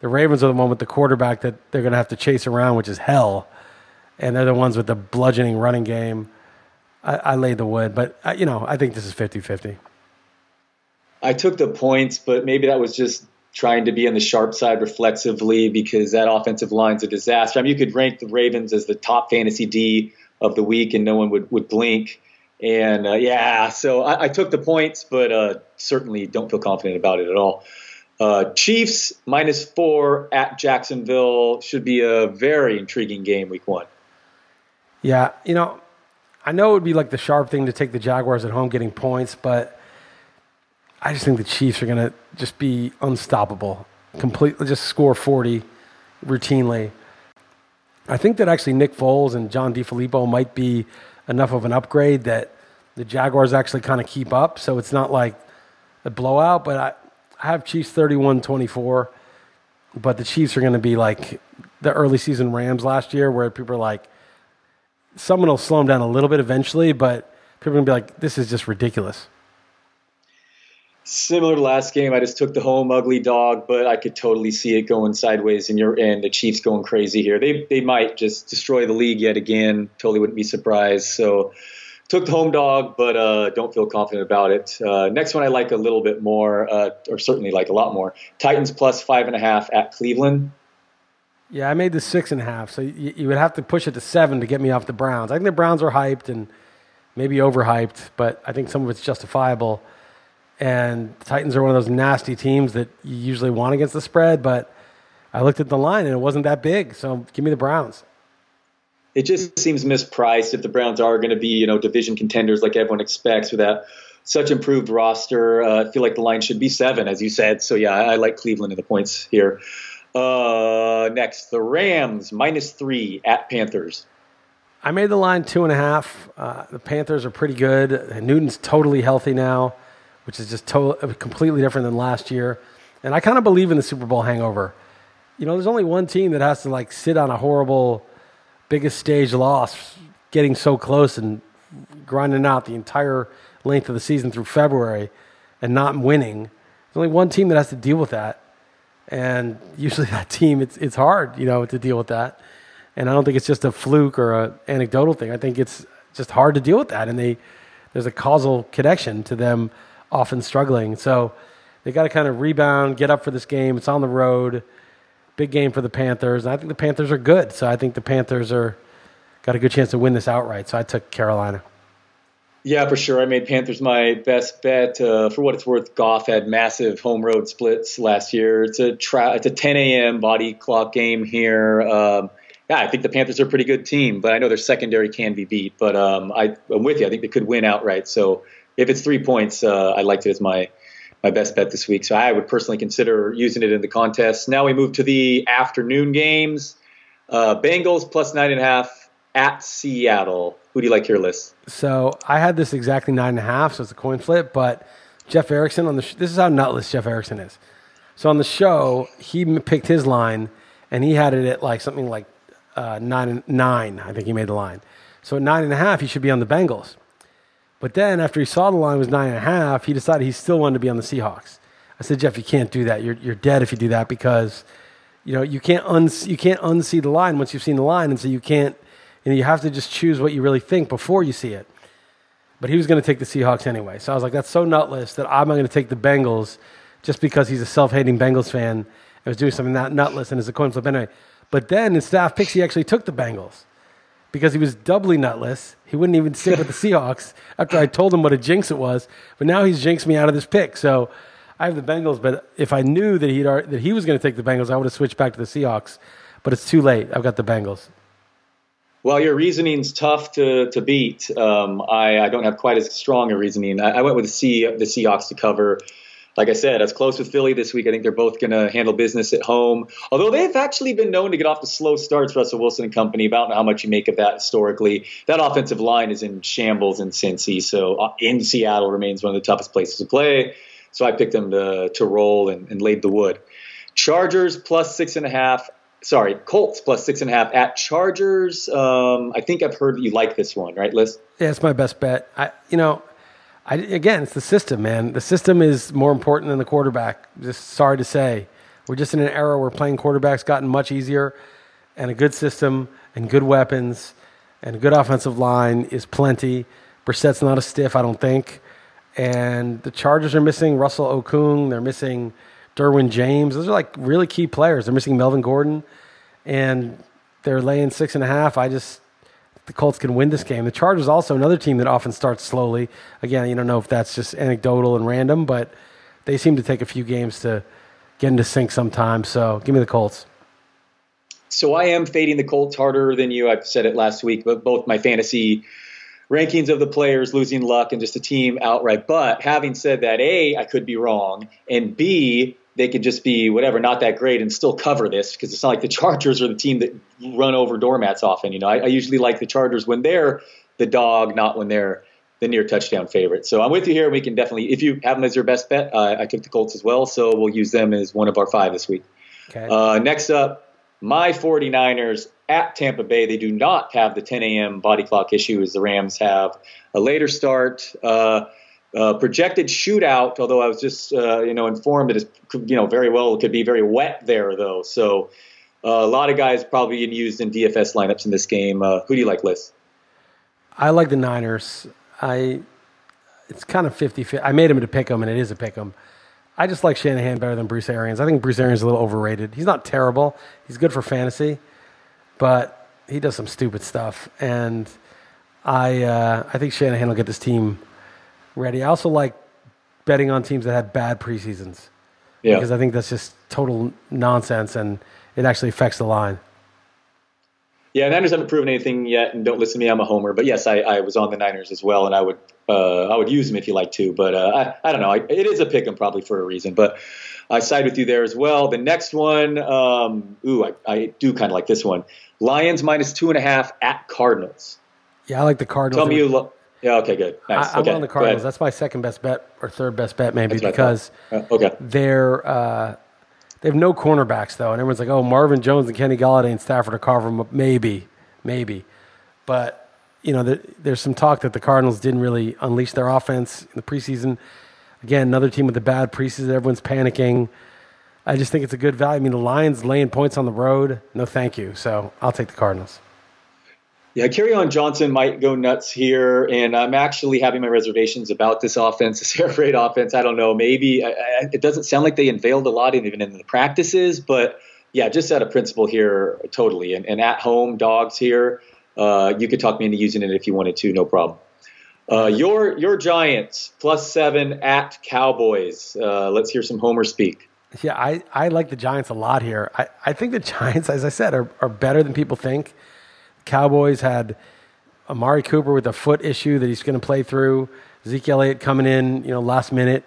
the Ravens are the one with the quarterback that they're going to have to chase around, which is hell. And they're the ones with the bludgeoning running game. I, I laid the wood, but, you know, I think this is 50 50. I took the points, but maybe that was just trying to be on the sharp side reflexively because that offensive line's a disaster. I mean, you could rank the Ravens as the top fantasy D of the week, and no one would would blink. And uh, yeah, so I, I, took the points, but uh, certainly don't feel confident about it at all. Uh, Chiefs minus four at Jacksonville should be a very intriguing game week one. Yeah, you know, I know it would be like the sharp thing to take the Jaguars at home getting points, but I just think the Chiefs are going to just be unstoppable, completely just score 40 routinely. I think that actually Nick Foles and John DeFilippo might be enough of an upgrade that the Jaguars actually kind of keep up. So it's not like a blowout, but I, I have Chiefs 31 24. But the Chiefs are going to be like the early season Rams last year, where people are like, someone will slow them down a little bit eventually, but people are going to be like, this is just ridiculous. Similar to last game, I just took the home ugly dog, but I could totally see it going sideways, and you're and the Chiefs going crazy here. They they might just destroy the league yet again. Totally wouldn't be surprised. So took the home dog, but uh, don't feel confident about it. Uh, next one I like a little bit more, uh, or certainly like a lot more. Titans plus five and a half at Cleveland. Yeah, I made the six and a half, so you, you would have to push it to seven to get me off the Browns. I think the Browns are hyped and maybe overhyped, but I think some of it's justifiable. And the Titans are one of those nasty teams that you usually want against the spread, but I looked at the line and it wasn't that big. So give me the Browns. It just seems mispriced if the Browns are going to be, you know, division contenders like everyone expects with that such improved roster. Uh, I feel like the line should be seven, as you said. So yeah, I, I like Cleveland in the points here. Uh, next, the Rams minus three at Panthers. I made the line two and a half. Uh, the Panthers are pretty good. Newton's totally healthy now which is just to- completely different than last year. And I kind of believe in the Super Bowl hangover. You know, there's only one team that has to like sit on a horrible, biggest stage loss, getting so close and grinding out the entire length of the season through February and not winning. There's only one team that has to deal with that. And usually that team, it's, it's hard, you know, to deal with that. And I don't think it's just a fluke or an anecdotal thing. I think it's just hard to deal with that. And they, there's a causal connection to them often struggling. So they got to kind of rebound, get up for this game. It's on the road, big game for the Panthers. And I think the Panthers are good. So I think the Panthers are got a good chance to win this outright. So I took Carolina. Yeah, for sure. I made Panthers my best bet. Uh, for what it's worth, Goff had massive home road splits last year. It's a tra- it's a 10 a.m. body clock game here. Um, yeah, I think the Panthers are a pretty good team, but I know their secondary can be beat. But um, I, am with you. I think they could win outright. So if it's three points, uh, I liked it as my my best bet this week. So I would personally consider using it in the contest. Now we move to the afternoon games. Uh, Bengals plus nine and a half at Seattle. Who do you like here, Liss? So I had this exactly nine and a half, so it's a coin flip. But Jeff Erickson on the sh- this is how nutless Jeff Erickson is. So on the show, he picked his line, and he had it at like something like uh, nine nine. I think he made the line. So at nine and a half, he should be on the Bengals. But then after he saw the line was nine and a half, he decided he still wanted to be on the Seahawks. I said, Jeff, you can't do that. You're, you're dead if you do that because, you know, you can't, un- you can't unsee the line once you've seen the line. And so you can't, and you have to just choose what you really think before you see it. But he was going to take the Seahawks anyway. So I was like, that's so nutless that I'm not going to take the Bengals just because he's a self-hating Bengals fan and was doing something that nutless and is a coin flip anyway. But then in staff picks, he actually took the Bengals because he was doubly nutless. He wouldn't even stick with the Seahawks after I told him what a jinx it was. But now he's jinxed me out of this pick. So I have the Bengals. But if I knew that he that he was going to take the Bengals, I would have switched back to the Seahawks. But it's too late. I've got the Bengals. Well, your reasoning's tough to, to beat. Um, I, I don't have quite as strong a reasoning. I, I went with the, C, the Seahawks to cover like I said, as close with Philly this week. I think they're both going to handle business at home. Although they've actually been known to get off the slow starts, Russell Wilson and company. About how much you make of that historically. That offensive line is in shambles in Cincy. So uh, in Seattle remains one of the toughest places to play. So I picked them to, to roll and, and laid the wood. Chargers plus six and a half. Sorry, Colts plus six and a half at Chargers. Um, I think I've heard that you like this one, right, Liss? Yeah, it's my best bet. I, you know, I, again, it's the system, man. The system is more important than the quarterback. Just sorry to say, we're just in an era where playing quarterback's gotten much easier, and a good system and good weapons and a good offensive line is plenty. Brissett's not a stiff, I don't think. And the Chargers are missing Russell Okung. They're missing Derwin James. Those are like really key players. They're missing Melvin Gordon, and they're laying six and a half. I just the Colts can win this game. The Chargers also another team that often starts slowly. Again, you don't know if that's just anecdotal and random, but they seem to take a few games to get into sync sometimes. So give me the Colts. So I am fading the Colts harder than you. I've said it last week, but both my fantasy rankings of the players losing luck and just the team outright. But having said that, A, I could be wrong, and B, they could just be whatever, not that great, and still cover this because it's not like the Chargers are the team that run over doormats often. You know, I, I usually like the Chargers when they're the dog, not when they're the near touchdown favorite. So I'm with you here. We can definitely, if you have them as your best bet, uh, I took the Colts as well, so we'll use them as one of our five this week. Okay. Uh, next up, my 49ers at Tampa Bay. They do not have the 10 a.m. body clock issue as the Rams have. A later start. Uh, uh, projected shootout, although I was just uh, you know informed that it's you know very well it could be very wet there though. So uh, a lot of guys probably used in DFS lineups in this game. Uh, who do you like, Liss? I like the Niners. I it's kind of 50 I made him to pick him, and it is a pick him. I just like Shanahan better than Bruce Arians. I think Bruce Arians is a little overrated. He's not terrible. He's good for fantasy, but he does some stupid stuff. And I, uh, I think Shanahan will get this team ready. I also like betting on teams that had bad preseasons. Yeah. Because I think that's just total nonsense and it actually affects the line. Yeah, Niners haven't proven anything yet, and don't listen to me. I'm a homer, but yes, I, I was on the Niners as well, and I would uh, I would use them if you like to, but uh, I, I don't know. I, it is a pick 'em probably for a reason, but I side with you there as well. The next one, um, ooh, I, I do kind of like this one. Lions minus two and a half at Cardinals. Yeah, I like the Cardinals. Tell me you look. Yeah. Okay. Good. Nice. I, am okay, on the Cardinals. That's my second best bet or third best bet, maybe because uh, okay. they're uh, they have no cornerbacks though, and everyone's like, "Oh, Marvin Jones and Kenny Golladay and Stafford are them up." Maybe, maybe, but you know, the, there's some talk that the Cardinals didn't really unleash their offense in the preseason. Again, another team with a bad preseason. Everyone's panicking. I just think it's a good value. I mean, the Lions laying points on the road. No, thank you. So I'll take the Cardinals. Yeah, Kerryon Johnson might go nuts here, and I'm actually having my reservations about this offense, this air raid offense. I don't know. Maybe I, I, it doesn't sound like they unveiled a lot even in the practices, but yeah, just out of principle here, totally. And, and at home, dogs here uh, you could talk me into using it if you wanted to, no problem. Uh, your your Giants plus seven at Cowboys. Uh, let's hear some Homer speak. Yeah, I, I like the Giants a lot here. I, I think the Giants, as I said, are, are better than people think. Cowboys had Amari Cooper with a foot issue that he's going to play through. Zeke Elliott coming in, you know, last minute,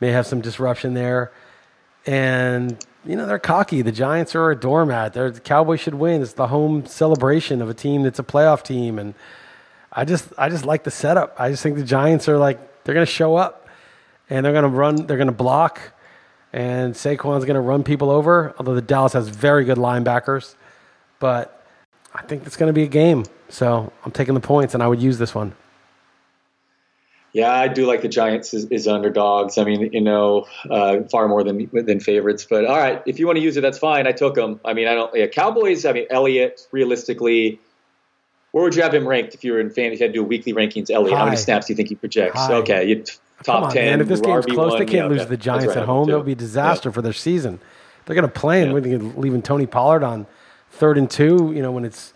may have some disruption there. And you know, they're cocky. The Giants are a doormat. They're, the Cowboys should win. It's the home celebration of a team that's a playoff team. And I just, I just like the setup. I just think the Giants are like, they're going to show up and they're going to run, they're going to block. And Saquon's going to run people over, although the Dallas has very good linebackers. But I think it's going to be a game. So I'm taking the points, and I would use this one. Yeah, I do like the Giants as, as underdogs. I mean, you know, uh, far more than than favorites. But all right, if you want to use it, that's fine. I took them. I mean, I don't. Yeah, Cowboys. I mean, Elliott. Realistically, where would you have him ranked if you were in fantasy? If you had to do a weekly rankings, Elliott, how many snaps do you think he projects? High. Okay, you top on, ten. And if this game's RB1, close, they can't yeah, lose okay. the Giants right, at home. That would be a disaster yeah. for their season. They're going to play and yeah. leaving Tony Pollard on third and two. You know, when it's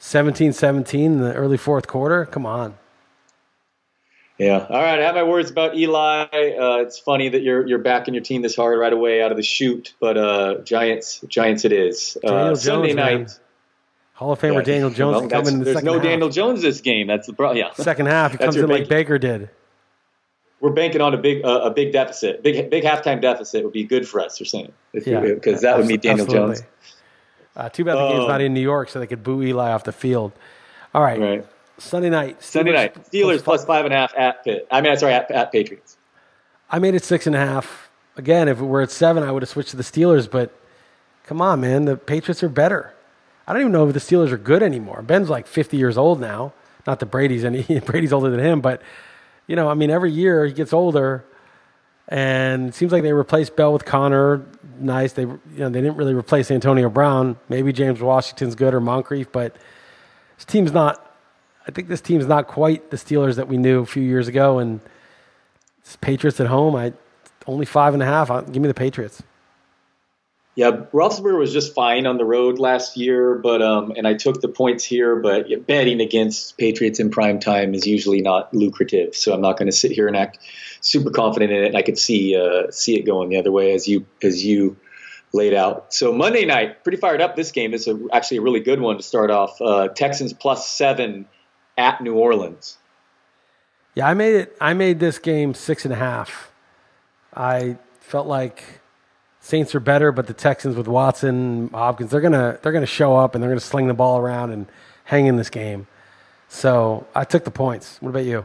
17-17 in the early fourth quarter. Come on. Yeah. All right. I have my words about Eli. Uh, it's funny that you're you're backing your team this hard right away out of the shoot, but uh, Giants, Giants, it is. Uh, Sunday Jones, night. Man. Hall of Famer yeah, Daniel Jones well, coming in the There's no half. Daniel Jones this game. That's the problem. Yeah. Second half, he comes in bank- like Baker did. We're banking on a big uh, a big deficit. Big big halftime deficit would be good for us. You're saying, yeah, because that would mean Daniel Absolutely. Jones. Uh, too bad the game's not um, in New York, so they could boo Eli off the field. All right. Right. Sunday night. Steelers Sunday night. Steelers plus, five and a half at Pitt. I mean, sorry, at, at Patriots. I made it six and a half. Again, if it were at seven, I would have switched to the Steelers. But come on, man, the Patriots are better. I don't even know if the Steelers are good anymore. Ben's like 50 years old now. Not that Brady's any Brady's older than him, but you know, I mean, every year he gets older, and it seems like they replaced Bell with Conner. Nice. They you know they didn't really replace Antonio Brown. Maybe James Washington's good or Moncrief, but this team's not I think this team's not quite the Steelers that we knew a few years ago. And Patriots at home, I only five and a half. I'll, give me the Patriots. Yeah, Roethlisberger was just fine on the road last year, but um, and I took the points here. But betting against Patriots in prime time is usually not lucrative, so I'm not going to sit here and act super confident in it. I could see uh, see it going the other way as you as you laid out. So Monday night, pretty fired up. This game is a, actually a really good one to start off. Uh, Texans plus seven at New Orleans. Yeah, I made it. I made this game six and a half. I felt like Saints are better, but the Texans with Watson, Hopkins, they're gonna they're gonna show up and they're gonna sling the ball around and hang in this game. So I took the points. What about you?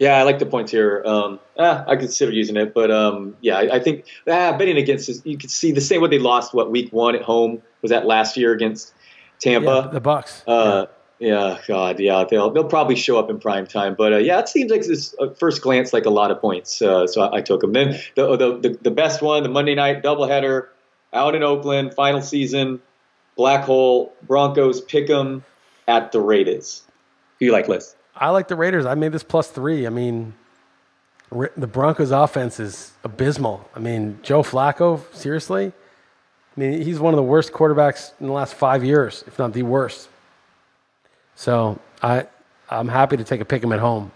Yeah, I like the points here. Um, ah, I consider using it, but um, yeah, I, I think ah, betting against is, you could see the same way they lost what week one at home was that last year against Tampa, yeah, the Bucs. Uh, yeah. Yeah, God, yeah, they'll they'll probably show up in prime time, but uh, yeah, it seems like this at first glance like a lot of points. Uh, so I, I, took them. Then the, the, the best one, the Monday night doubleheader out in Oakland, final season, black hole Broncos pick them at the Raiders. Who you like, Liss? I like the Raiders. I made this plus three. I mean, the Broncos offense is abysmal. I mean, Joe Flacco, seriously. I mean, he's one of the worst quarterbacks in the last five years, if not the worst. So I I'm happy to take a pick 'em at home.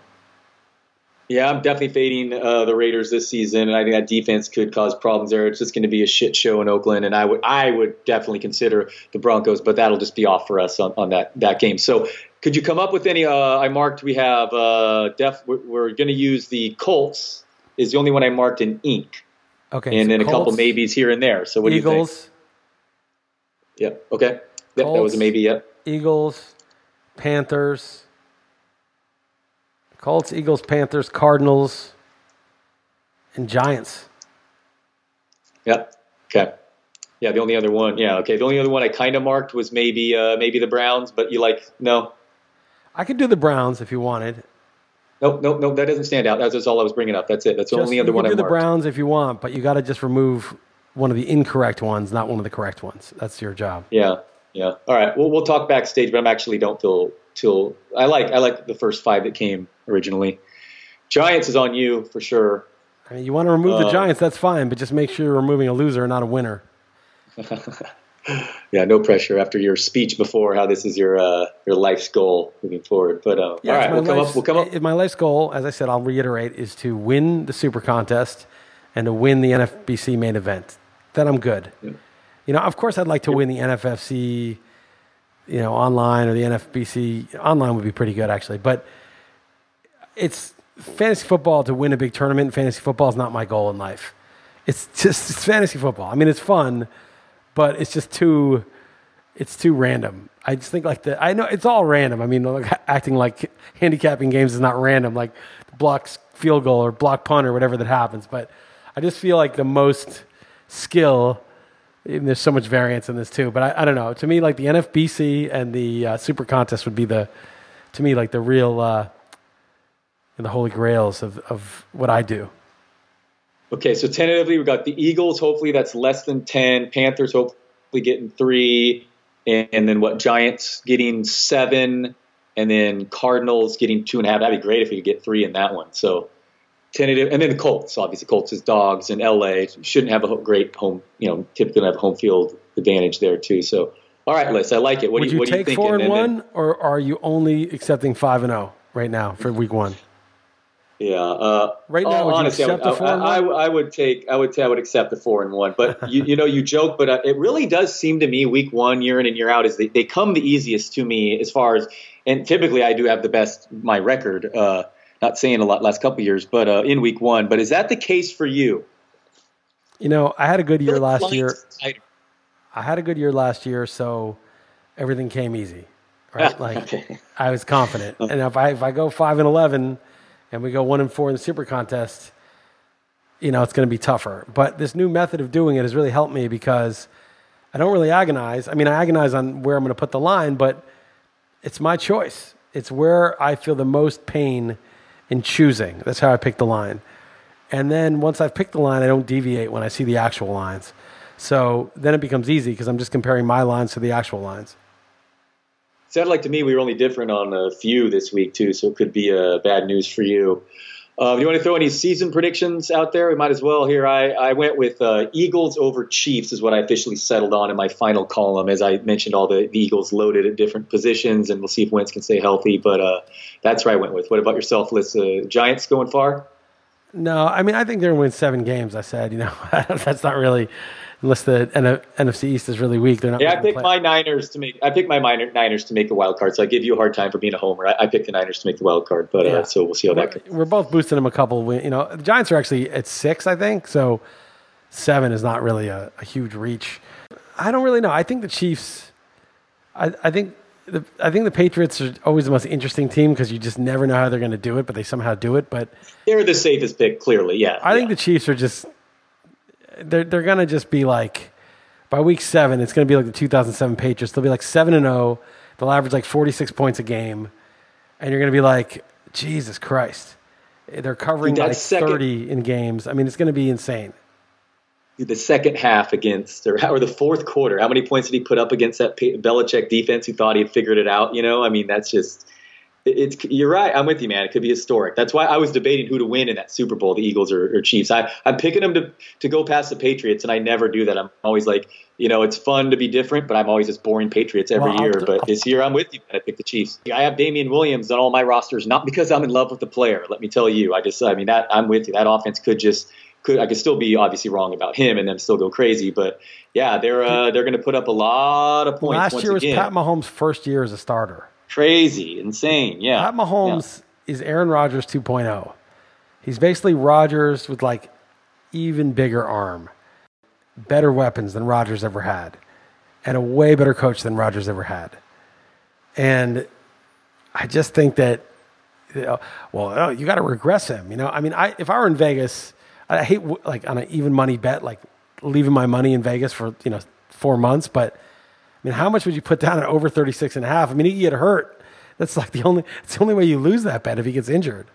Yeah, I'm definitely fading uh, the Raiders this season, and I think that defense could cause problems there. It's just going to be a shit show in Oakland, and I would I would definitely consider the Broncos, but that'll just be off for us on, on that that game. So, could you come up with any? Uh, I marked we have uh, def. We're, we're going to use the Colts is the only one I marked in ink. Okay, and so then Colts, a couple maybes here and there. So what Eagles, do you think? Yep. Okay. Yep, that was a maybe. Yep. Eagles, Panthers, Colts, Eagles, Panthers, Cardinals, and Giants. Yep. Okay. Yeah, the only other one. Yeah. Okay. The only other one I kind of marked was maybe uh, maybe the Browns, but you like no. I could do the Browns if you wanted. Nope, nope, nope. That doesn't stand out. That's all I was bringing up. That's it. That's the just, only other one I do the Browns if you want, but you got to just remove one of the incorrect ones, not one of the correct ones. That's your job. Yeah. Yeah. All right. Well, we'll talk backstage, but I'm actually don't feel till I like I like the first five that came originally. Giants is on you for sure. I mean, you want to remove the uh, Giants, that's fine, but just make sure you're removing a loser, not a winner. yeah, no pressure after your speech before how this is your uh, your life's goal moving forward. But uh, yeah, all right, we'll come up. We'll come up. If My life's goal, as I said, I'll reiterate, is to win the Super Contest and to win the NFBC main event. Then I'm good. Yeah. You know, of course, I'd like to win the NFFC, you know, online or the NFBC. Online would be pretty good, actually. But it's fantasy football to win a big tournament. Fantasy football is not my goal in life. It's just it's fantasy football. I mean, it's fun, but it's just too it's too random. I just think like the I know it's all random. I mean, like, acting like handicapping games is not random, like blocks field goal or block punt or whatever that happens. But I just feel like the most skill there's so much variance in this too. But I, I don't know. To me, like the NFBC and the uh, Super Contest would be the, to me, like the real, uh, the holy grails of, of what I do. Okay, so tentatively we got the Eagles. Hopefully that's less than ten. Panthers hopefully getting three, and, and then what? Giants getting seven, and then Cardinals getting two and a half. That'd be great if we could get three in that one. So tentative, and then the Colts. Obviously, Colts is dogs in LA shouldn't have a great home. You know, typically have home field advantage there too. So, all right, Liss, I like it. What Would do you, you take you four and, and one, then, or are you only accepting five and zero oh right now for week one? Yeah. Uh, right now, would honestly, I, the four I. I, I, would take. I would. Say I would accept the four and one. But you, you know, you joke, but uh, it really does seem to me week one, year in and year out, is they, they come the easiest to me as far as. And typically, I do have the best my record. Uh, not saying a lot last couple years, but uh, in week one. But is that the case for you? You know, I had a good year last year. I had a good year last year, so everything came easy, right? like okay. I was confident, and if I if I go five and eleven, and we go one and four in the super contest, you know, it's going to be tougher. But this new method of doing it has really helped me because I don't really agonize. I mean, I agonize on where I'm going to put the line, but it's my choice. It's where I feel the most pain in choosing. That's how I pick the line. And then once I've picked the line, I don't deviate when I see the actual lines. So then it becomes easy because I'm just comparing my lines to the actual lines. Sounded like to me we were only different on a few this week too, so it could be uh, bad news for you. Um, you want to throw any season predictions out there? We might as well here. I, I went with uh, Eagles over Chiefs is what I officially settled on in my final column. As I mentioned, all the, the Eagles loaded at different positions, and we'll see if Wentz can stay healthy. But uh, that's where I went with. What about yourself, Liss? Uh, Giants going far? No, I mean I think they're going to win seven games. I said, you know, that's not really unless the NFC East is really weak. They're not. Yeah, I picked my Niners to make. I picked my minor, Niners to make the wild card. So I give you a hard time for being a homer. I, I picked the Niners to make the wild card, but uh, yeah. uh, so we'll see how we're, that goes. We're both boosting them a couple. You know, the Giants are actually at six, I think. So seven is not really a, a huge reach. I don't really know. I think the Chiefs. I, I think the, I think the Patriots are always the most interesting team because you just never know how they're going to do it, but they somehow do it. But they're the safest pick, clearly. Yeah, I yeah. think the Chiefs are just they're they're going to just be like by week seven, it's going to be like the 2007 Patriots. They'll be like seven and zero. Oh. They'll average like 46 points a game, and you're going to be like, Jesus Christ, they're covering Dude, like second, 30 in games. I mean, it's going to be insane. The second half against, or, or the fourth quarter, how many points did he put up against that Belichick defense who thought he had figured it out? You know, I mean, that's just it's you're right. I'm with you, man. It could be historic. That's why I was debating who to win in that Super Bowl, the Eagles or, or, Chiefs. I, I'm picking them to to go past the Patriots, and I never do that. I'm always like, you know, it's fun to be different, but I'm always just boring Patriots every year. But this year, I'm with you. I pick the Chiefs. I have Damien Williams on all my rosters, not because I'm in love with the player. Let me tell you, I just, I mean, that I'm with you. That offense could just could I could still be obviously wrong about him and then still go crazy, but yeah, they're uh, they're going to put up a lot of points. Last year was again. Pat Mahomes' first year as a starter. Crazy, insane. Yeah. Pat Mahomes yeah. is Aaron Rodgers 2.0. He's basically Rodgers with like even bigger arm, better weapons than Rodgers ever had, and a way better coach than Rodgers ever had. And I just think that, you know, well, oh, you got to regress him. You know, I mean, I if I were in Vegas, I hate like on an even money bet, like leaving my money in Vegas for you know four months, but mean, how much would you put down at over 36 and a half? I mean, he get hurt. That's like the only, it's the only way you lose that bet if he gets injured.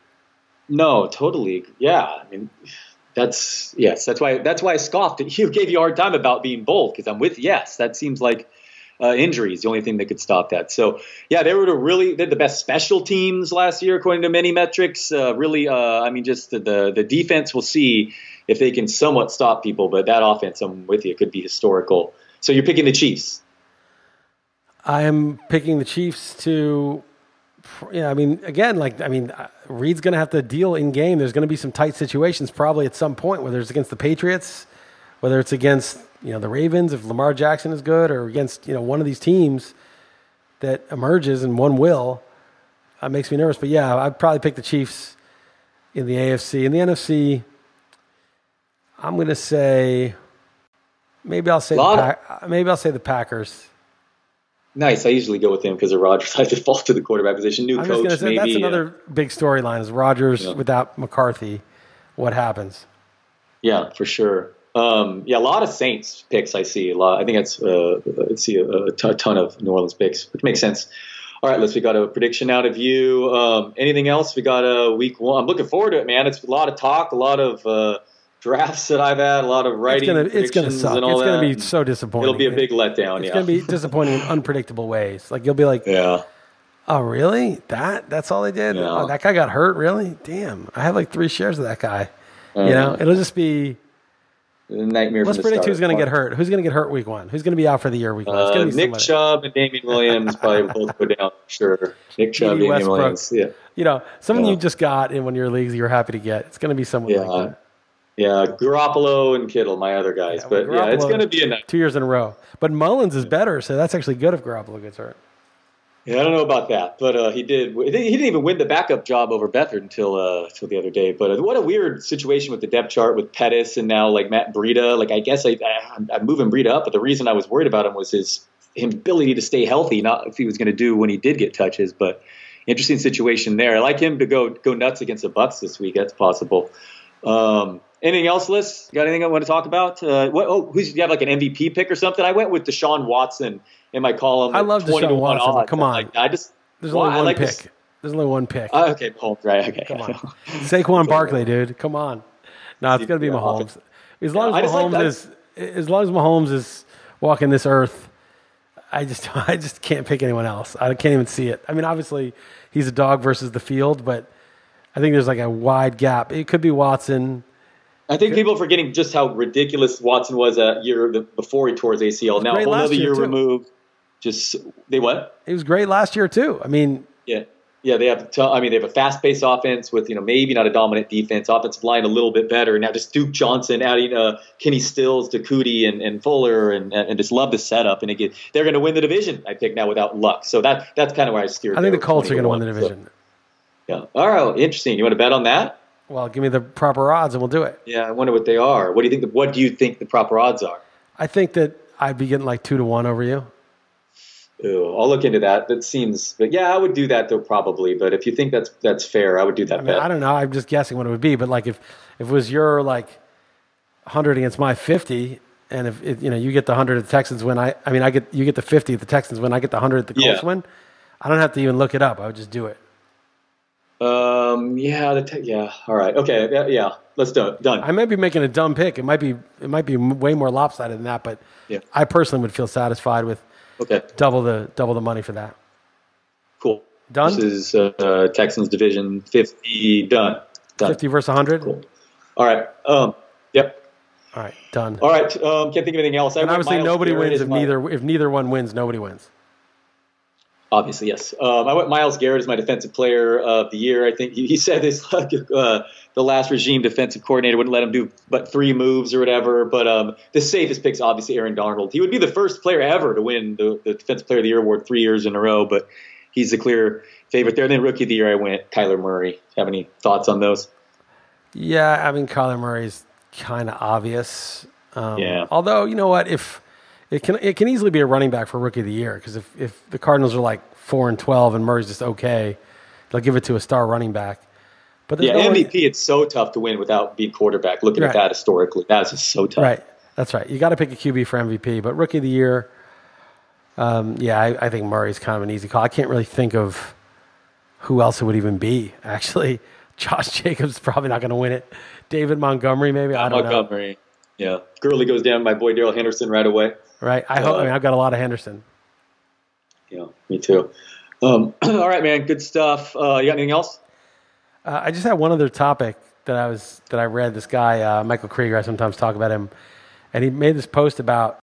No, totally. Yeah. I mean, that's, yes, that's why, that's why I scoffed. You gave you a hard time about being bold because I'm with, yes, that seems like uh, injury is the only thing that could stop that. So, yeah, they were really, they're the best special teams last year, according to many metrics. Uh, really, uh, I mean, just the, the, the defense, we'll see if they can somewhat stop people, but that offense, I'm with you, could be historical. So you're picking the Chiefs. I'm picking the Chiefs to. Yeah, I mean, again, like I mean, uh, Reid's going to have to deal in game. There's going to be some tight situations probably at some point, whether it's against the Patriots, whether it's against you know the Ravens if Lamar Jackson is good, or against you know one of these teams that emerges and one will. That makes me nervous, but yeah, I'd probably pick the Chiefs in the AFC. In the NFC, I'm going to say maybe I'll say Pack, maybe I'll say the Packers. Nice. I usually go with him because of Rodgers. I default to the quarterback position. New I'm coach, say, maybe. That's another big storyline is Rodgers yeah. without McCarthy. What happens? Yeah, for sure. Um, yeah, a lot of Saints picks I see. A lot. I think it's uh, I see a, a, ton of New Orleans picks, which makes sense. All right, let's. We got a prediction out of you. Um, anything else? We got a week one. I'm looking forward to it, man. It's a lot of talk, a lot of. Uh, drafts that I've had, a lot of writing. It's gonna, it's gonna suck. it's gonna be so disappointing. It'll be a big letdown. It's yeah. gonna be disappointing in unpredictable ways. Like you'll be like, yeah. Oh really? That that's all they did? Yeah. Oh, that guy got hurt. Really? Damn! I have like three shares of that guy. You know, uh-huh. it'll just be nightmare. Let's predict who's going to get hurt. Who's going to get hurt week one? Who's going to be out for the year week one? Uh, Nick somebody. Chubb and Damien Williams probably both go down. for Sure, Nick Chubb, Damien Williams. Yeah. You know, someone yeah. you just got in one of your leagues you're happy to get. It's going to be someone yeah. like that. Yeah, Garoppolo and Kittle, my other guys. Yeah, but yeah, it's going to be a nice. two years in a row. But Mullens is better, so that's actually good if Garoppolo gets hurt. Yeah, I don't know about that, but uh, he did. He didn't even win the backup job over Beathard until uh, until the other day. But uh, what a weird situation with the depth chart with Pettis and now like Matt Breida. Like I guess I, I am moving Breida up, but the reason I was worried about him was his his ability to stay healthy, not if he was going to do when he did get touches. But interesting situation there. I like him to go go nuts against the Bucs this week. That's possible. Um, Anything else, Liss? Got anything I want to talk about? Uh, what, oh, who's you have like an MVP pick or something? I went with Deshaun Watson in my column. I love Deshaun Watson. Odds. Come on, like, I just there's only one like pick. This. There's only one pick. Uh, okay, Mahomes, right? Okay, come on, Saquon Barkley, dude. Come on. No, it's gonna be Mahomes. As long as Mahomes like is, as long as Mahomes is walking this earth, I just, I just can't pick anyone else. I can't even see it. I mean, obviously, he's a dog versus the field, but I think there's like a wide gap. It could be Watson. I think people are forgetting just how ridiculous Watson was a year before he tore his ACL. Now, another year, year removed. Just they what? He was great last year too. I mean, yeah, yeah. They have. T- I mean, they have a fast-paced offense with you know maybe not a dominant defense, offensive line a little bit better. Now just Duke Johnson adding uh, Kenny Stills to and, and Fuller and, and just love the setup. And again, they're going to win the division. I think now without luck. So that that's kind of where I steer. I think the Colts are going to win the division. So, yeah. All right. Interesting. You want to bet on that? Well, give me the proper odds and we'll do it. Yeah, I wonder what they are. What do you think? The, what do you think the proper odds are? I think that I'd be getting like two to one over you. Ooh, I'll look into that. That seems, but yeah, I would do that though probably. But if you think that's that's fair, I would do that. I, mean, I don't know. I'm just guessing what it would be. But like if if it was your like hundred against my fifty, and if it, you know you get the hundred, the Texans win. I I mean I get you get the fifty, the Texans win. I get the hundred, the Colts yeah. win. I don't have to even look it up. I would just do it. Um. Yeah. The te- yeah. All right. Okay. Yeah. yeah. Let's do it. Done. I might be making a dumb pick. It might be. It might be way more lopsided than that. But yeah. I personally would feel satisfied with. Okay. Double the double the money for that. Cool. Done. This is uh, Texans division fifty. Done. Done. Fifty versus hundred. Cool. All right. Um. Yep. All right. Done. All right. Um. Can't think of anything else. And I obviously, nobody wins if my... neither if neither one wins. Nobody wins. Obviously, yes. Um, I went Myles Garrett as my defensive player of the year. I think he, he said this like uh, the last regime defensive coordinator wouldn't let him do but three moves or whatever. But um, the safest pick's obviously Aaron Donald. He would be the first player ever to win the, the defensive player of the year award three years in a row. But he's the clear favorite there. And then rookie of the year, I went Kyler Murray. Have any thoughts on those? Yeah, I mean Kyler Murray's kind of obvious. Um, yeah. Although you know what, if it can it can easily be a running back for rookie of the year because if, if the Cardinals are like four and twelve and Murray's just okay, they'll give it to a star running back. But yeah, no MVP one, it's so tough to win without being quarterback. Looking right. at that historically, that is just so tough. Right, that's right. You got to pick a QB for MVP, but rookie of the year, um, yeah, I, I think Murray's kind of an easy call. I can't really think of who else it would even be. Actually, Josh Jacobs probably not going to win it. David Montgomery, maybe. I don't Montgomery. know. Montgomery. Yeah. Gurley goes down. My boy Darrell Henderson right away. Right. I hope. I mean, I've got a lot of Henderson. Yeah, me too. Um, all right, man. Good stuff. Uh, you got anything else? Uh, I just had one other topic that I was that I read. This guy, uh, Michael Krieger. I sometimes talk about him, and he made this post about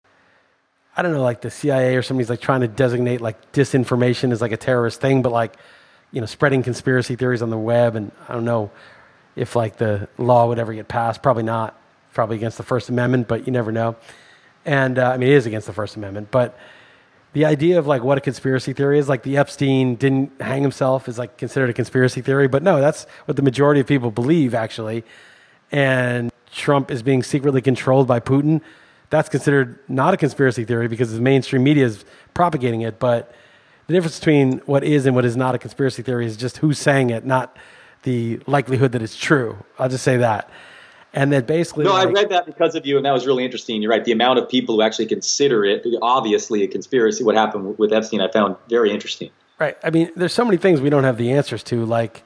I don't know, like the CIA or somebody's like trying to designate like disinformation as like a terrorist thing, but like you know, spreading conspiracy theories on the web, and I don't know if like the law would ever get passed. Probably not. Probably against the First Amendment, but you never know. And uh, I mean, it is against the First Amendment, but the idea of like what a conspiracy theory is, like the Epstein didn't hang himself, is like considered a conspiracy theory. But no, that's what the majority of people believe actually. And Trump is being secretly controlled by Putin. That's considered not a conspiracy theory because the mainstream media is propagating it. But the difference between what is and what is not a conspiracy theory is just who's saying it, not the likelihood that it's true. I'll just say that and that basically. No, like, I read that because of you, and that was really interesting. You're right. The amount of people who actually consider it obviously a conspiracy, what happened with Epstein, I found very interesting. Right. I mean, there's so many things we don't have the answers to. Like,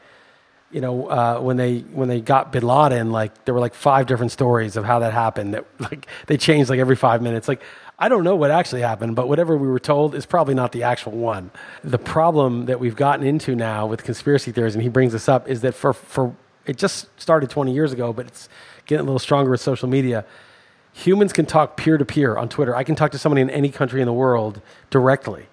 you know, uh, when they when they got Bin Laden, like there were like five different stories of how that happened. That like they changed like every five minutes. Like I don't know what actually happened, but whatever we were told is probably not the actual one. The problem that we've gotten into now with conspiracy theories, and he brings this up, is that for for it just started 20 years ago, but it's getting a little stronger with social media. Humans can talk peer to peer on Twitter. I can talk to somebody in any country in the world directly.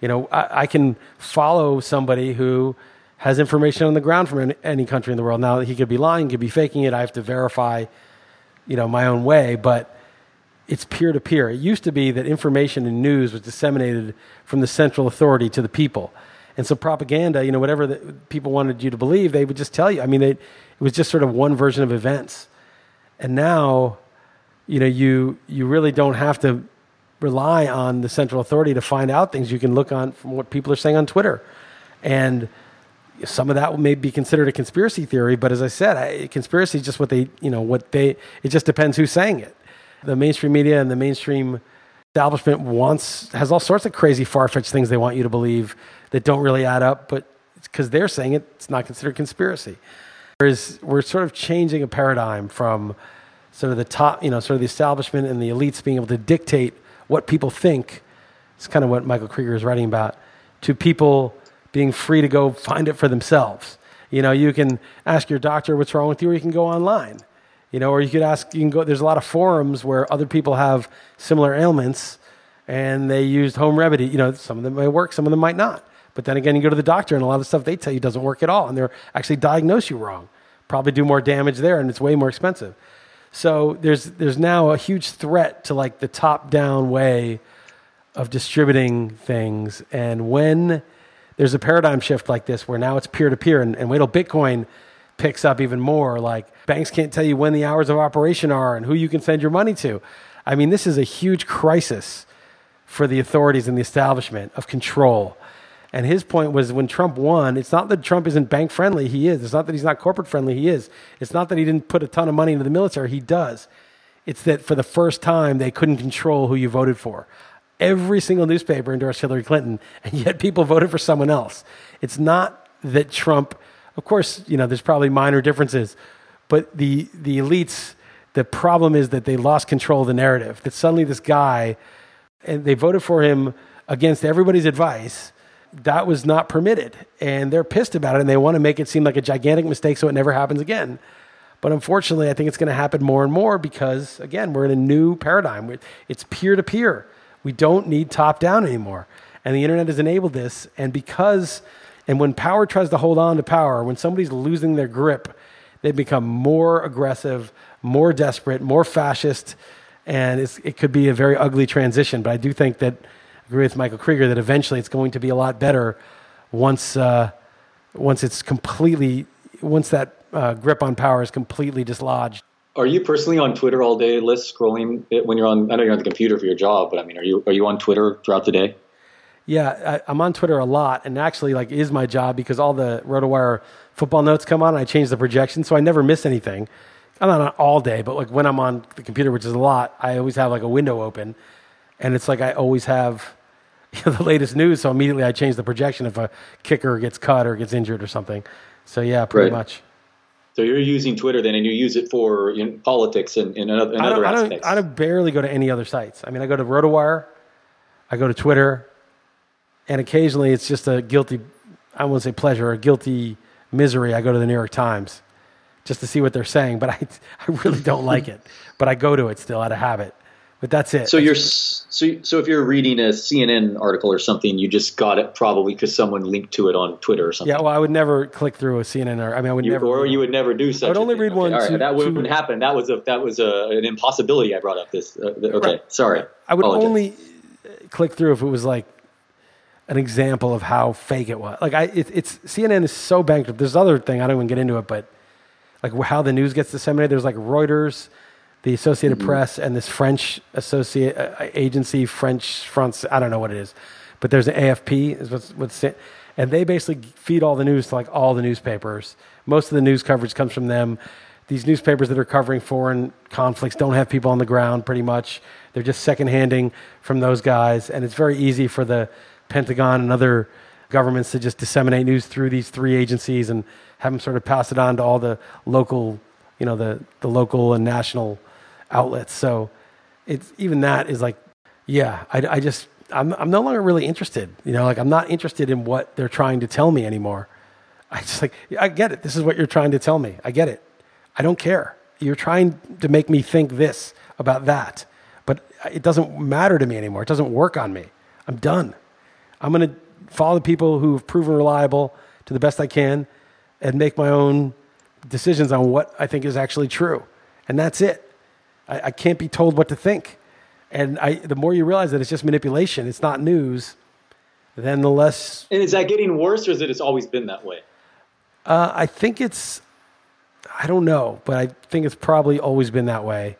You know, I, I can follow somebody who has information on the ground from any, country in the world. Now, he could be lying, could be faking it. I have to verify, you know, my own way, but it's peer to peer. It used to be that information and news was disseminated from the central authority to the people. And so propaganda, you know, whatever the, people wanted you to believe, they would just tell you. I mean, they, it was just sort of one version of events. And now, you know, you you really don't have to rely on the central authority to find out things. You can look on from what people are saying on Twitter, and some of that may be considered a conspiracy theory. But as I said, I, conspiracy is just what they, you know, what they. It just depends who's saying it. The mainstream media and the mainstream establishment wants has all sorts of crazy, far fetched things they want you to believe that don't really add up, but because they're saying it, it's not considered conspiracy. Whereas we're sort of changing a paradigm from sort of the top, you know, sort of the establishment and the elites being able to dictate what people think. It's kind of what Michael Krieger is writing about. To people being free to go find it for themselves. You know, you can ask your doctor what's wrong with you, or you can go online. You know, or you could ask. You can go. There's a lot of forums where other people have similar ailments, and they used home remedy. You know, some of them may work, some of them might not. But then again, you go to the doctor, and a lot of the stuff they tell you doesn't work at all, and they're actually diagnose you wrong. Probably do more damage there, and it's way more expensive. So there's there's now a huge threat to like the top down way of distributing things, and when there's a paradigm shift like this, where now it's peer to peer, and wait till Bitcoin picks up even more. Like banks can't tell you when the hours of operation are and who you can send your money to. I mean, this is a huge crisis for the authorities and the establishment of control. And his point was when Trump won, it's not that Trump isn't bank friendly, he is. It's not that he's not corporate friendly, he is. It's not that he didn't put a ton of money into the military, he does. It's that for the first time, they couldn't control who you voted for. Every single newspaper endorsed Hillary Clinton, and yet people voted for someone else. It's not that Trump, of course, you know, there's probably minor differences, but the, the elites, the problem is that they lost control of the narrative. That suddenly this guy, and they voted for him against everybody's advice that was not permitted. And they're pissed about it and they want to make it seem like a gigantic mistake so it never happens again. But unfortunately, I think it's going to happen more and more because, again, we're in a new paradigm. It's peer to peer. We don't need top down anymore. And the internet has enabled this. And because, and when power tries to hold on to power, when somebody's losing their grip, they become more aggressive, more desperate, more fascist. And it could be a very ugly transition. But I do think that agree with Michael Krieger that eventually it's going to be a lot better once uh, once it's completely once that uh, grip on power is completely dislodged. Are you personally on Twitter all day, Liss scrolling it when you're on? I know you're on the computer for your job, but I mean, are you are you on Twitter throughout the day? Yeah, I, am on Twitter a lot, and actually, like, is my job because all the RotoWire football notes come on. And I change the projection, so I never miss anything. I'm not on all day, but like when I'm on the computer, which is a lot, I always have like a window open, and it's like I always have you know, the latest news. So immediately I change the projection if a kicker gets cut or gets injured or something. So yeah, pretty right. much. So you're using Twitter then, and you use it for you know, politics and, and, other, and I other aspects. I don't, I don't barely go to any other sites. I mean, I go to RotoWire, I go to Twitter, and occasionally it's just a guilty, I won't say pleasure, a guilty misery. I go to the New York Times just to see what they're saying, but I, I really don't like it. But I go to it still out of habit. But that's it. So that's you're so so if you're reading a CNN article or something, you just got it probably because someone linked to it on Twitter or something. Yeah, well, I would never click through a CNN or I mean, I would you, never, or you would never do such. I would only read okay, one. All right, that wouldn't happen. That was a that was a, an impossibility. I brought up this. Uh, okay, right. sorry. I would Apologize. only click through if it was like an example of how fake it was. Like I, it, it's CNN is so bankrupt. There's other thing I don't even get into it, but like how the news gets disseminated. There's like Reuters the Associated mm-hmm. Press and this French associate uh, agency, French France, I don't know what it is, but there's an AFP is what's, what's it, and they basically feed all the news to like all the newspapers. Most of the news coverage comes from them. These newspapers that are covering foreign conflicts don't have people on the ground pretty much. They're just second-handing from those guys, and it's very easy for the Pentagon and other governments to just disseminate news through these three agencies and have them sort of pass it on to all the local, you know, the, the local and national outlets. So it's even that is like, yeah, I, I just I'm I'm no longer really interested. You know, like I'm not interested in what they're trying to tell me anymore. I just like I get it. This is what you're trying to tell me. I get it. I don't care. You're trying to make me think this about that, but it doesn't matter to me anymore. It doesn't work on me. I'm done. I'm going to follow the people who have proven reliable to the best I can and make my own decisions on what I think is actually true. And that's it. I, I can't be told what to think. And I, the more you realize that it's just manipulation, it's not news, then the less. And is that getting worse, or is it it's always been that way? Uh, I think it's, I don't know, but I think it's probably always been that way.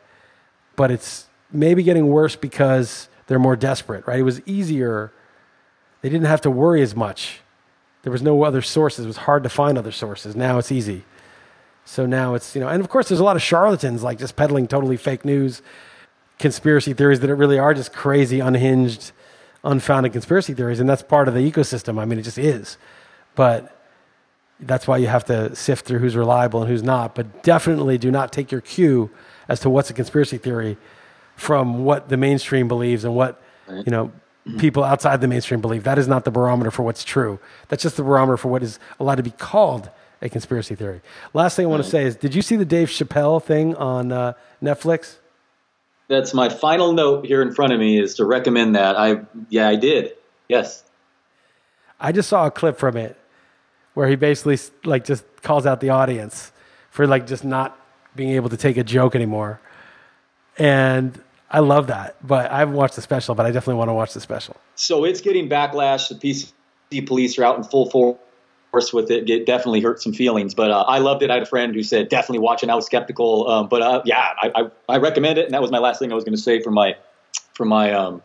But it's maybe getting worse because they're more desperate, right? It was easier. They didn't have to worry as much. There was no other sources. It was hard to find other sources. Now it's easy. So now it's, you know, and of course there's a lot of charlatans like just peddling totally fake news, conspiracy theories that it really are just crazy, unhinged, unfounded conspiracy theories. And that's part of the ecosystem. I mean, it just is. But that's why you have to sift through who's reliable and who's not. But definitely do not take your cue as to what's a conspiracy theory from what the mainstream believes and what, you know, people outside the mainstream believe. That is not the barometer for what's true. That's just the barometer for what is allowed to be called a conspiracy theory. Last thing I want to say is, did you see the Dave Chappelle thing on uh, Netflix? That's my final note here in front of me is to recommend that. I yeah, I did. Yes. I just saw a clip from it where he basically like just calls out the audience for like just not being able to take a joke anymore. And I love that. But I haven't watched the special, but I definitely want to watch the special. So it's getting backlash. The PC police are out in full force with it. It definitely hurt some feelings, but uh, I loved it. I had a friend who said definitely watch it. I was skeptical, um, but uh, yeah, I, I, I, recommend it. And that was my last thing I was going to say for my for my um,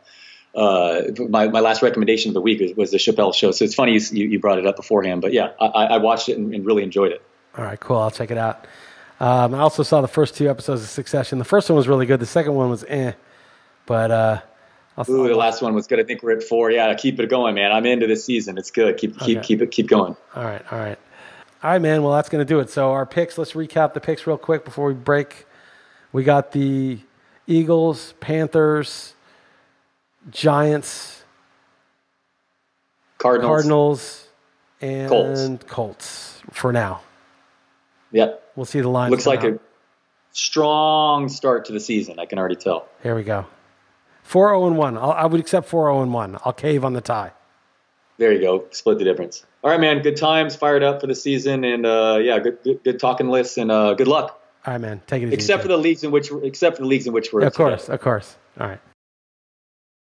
uh, my, my last recommendation of the week was, was, the Chappelle show. So it's funny you, you brought it up beforehand, but yeah, I, I watched it and, and, really enjoyed it. All right, cool. I'll check it out. Um, I also saw the first two episodes of Succession. The first one was really good. The second one was eh, but Ooh, the last one was good. I think we're at four. Yeah, keep it going, man. I'm into this season. It's good. Keep keep okay. keep it keep going. All right, all right, all right, man. Well, that's going to do it. So our picks. Let's recap the picks real quick before we break. We got the Eagles, Panthers, Giants, Cardinals, Cardinals and Colts. Colts for now. Yep. We'll see the line. Looks like out. a strong start to the season. I can already tell. Here we go. Four zero oh and one. I'll, I would accept four zero oh and one. I'll cave on the tie. There you go. Split the difference. All right, man. Good times. Fired up for the season, and uh, yeah, good, good, good talking Liss, and uh, good luck. All right, man. Take it easy. Except for the leagues in which, except for the leagues in which we're. Of course, today. of course. All right.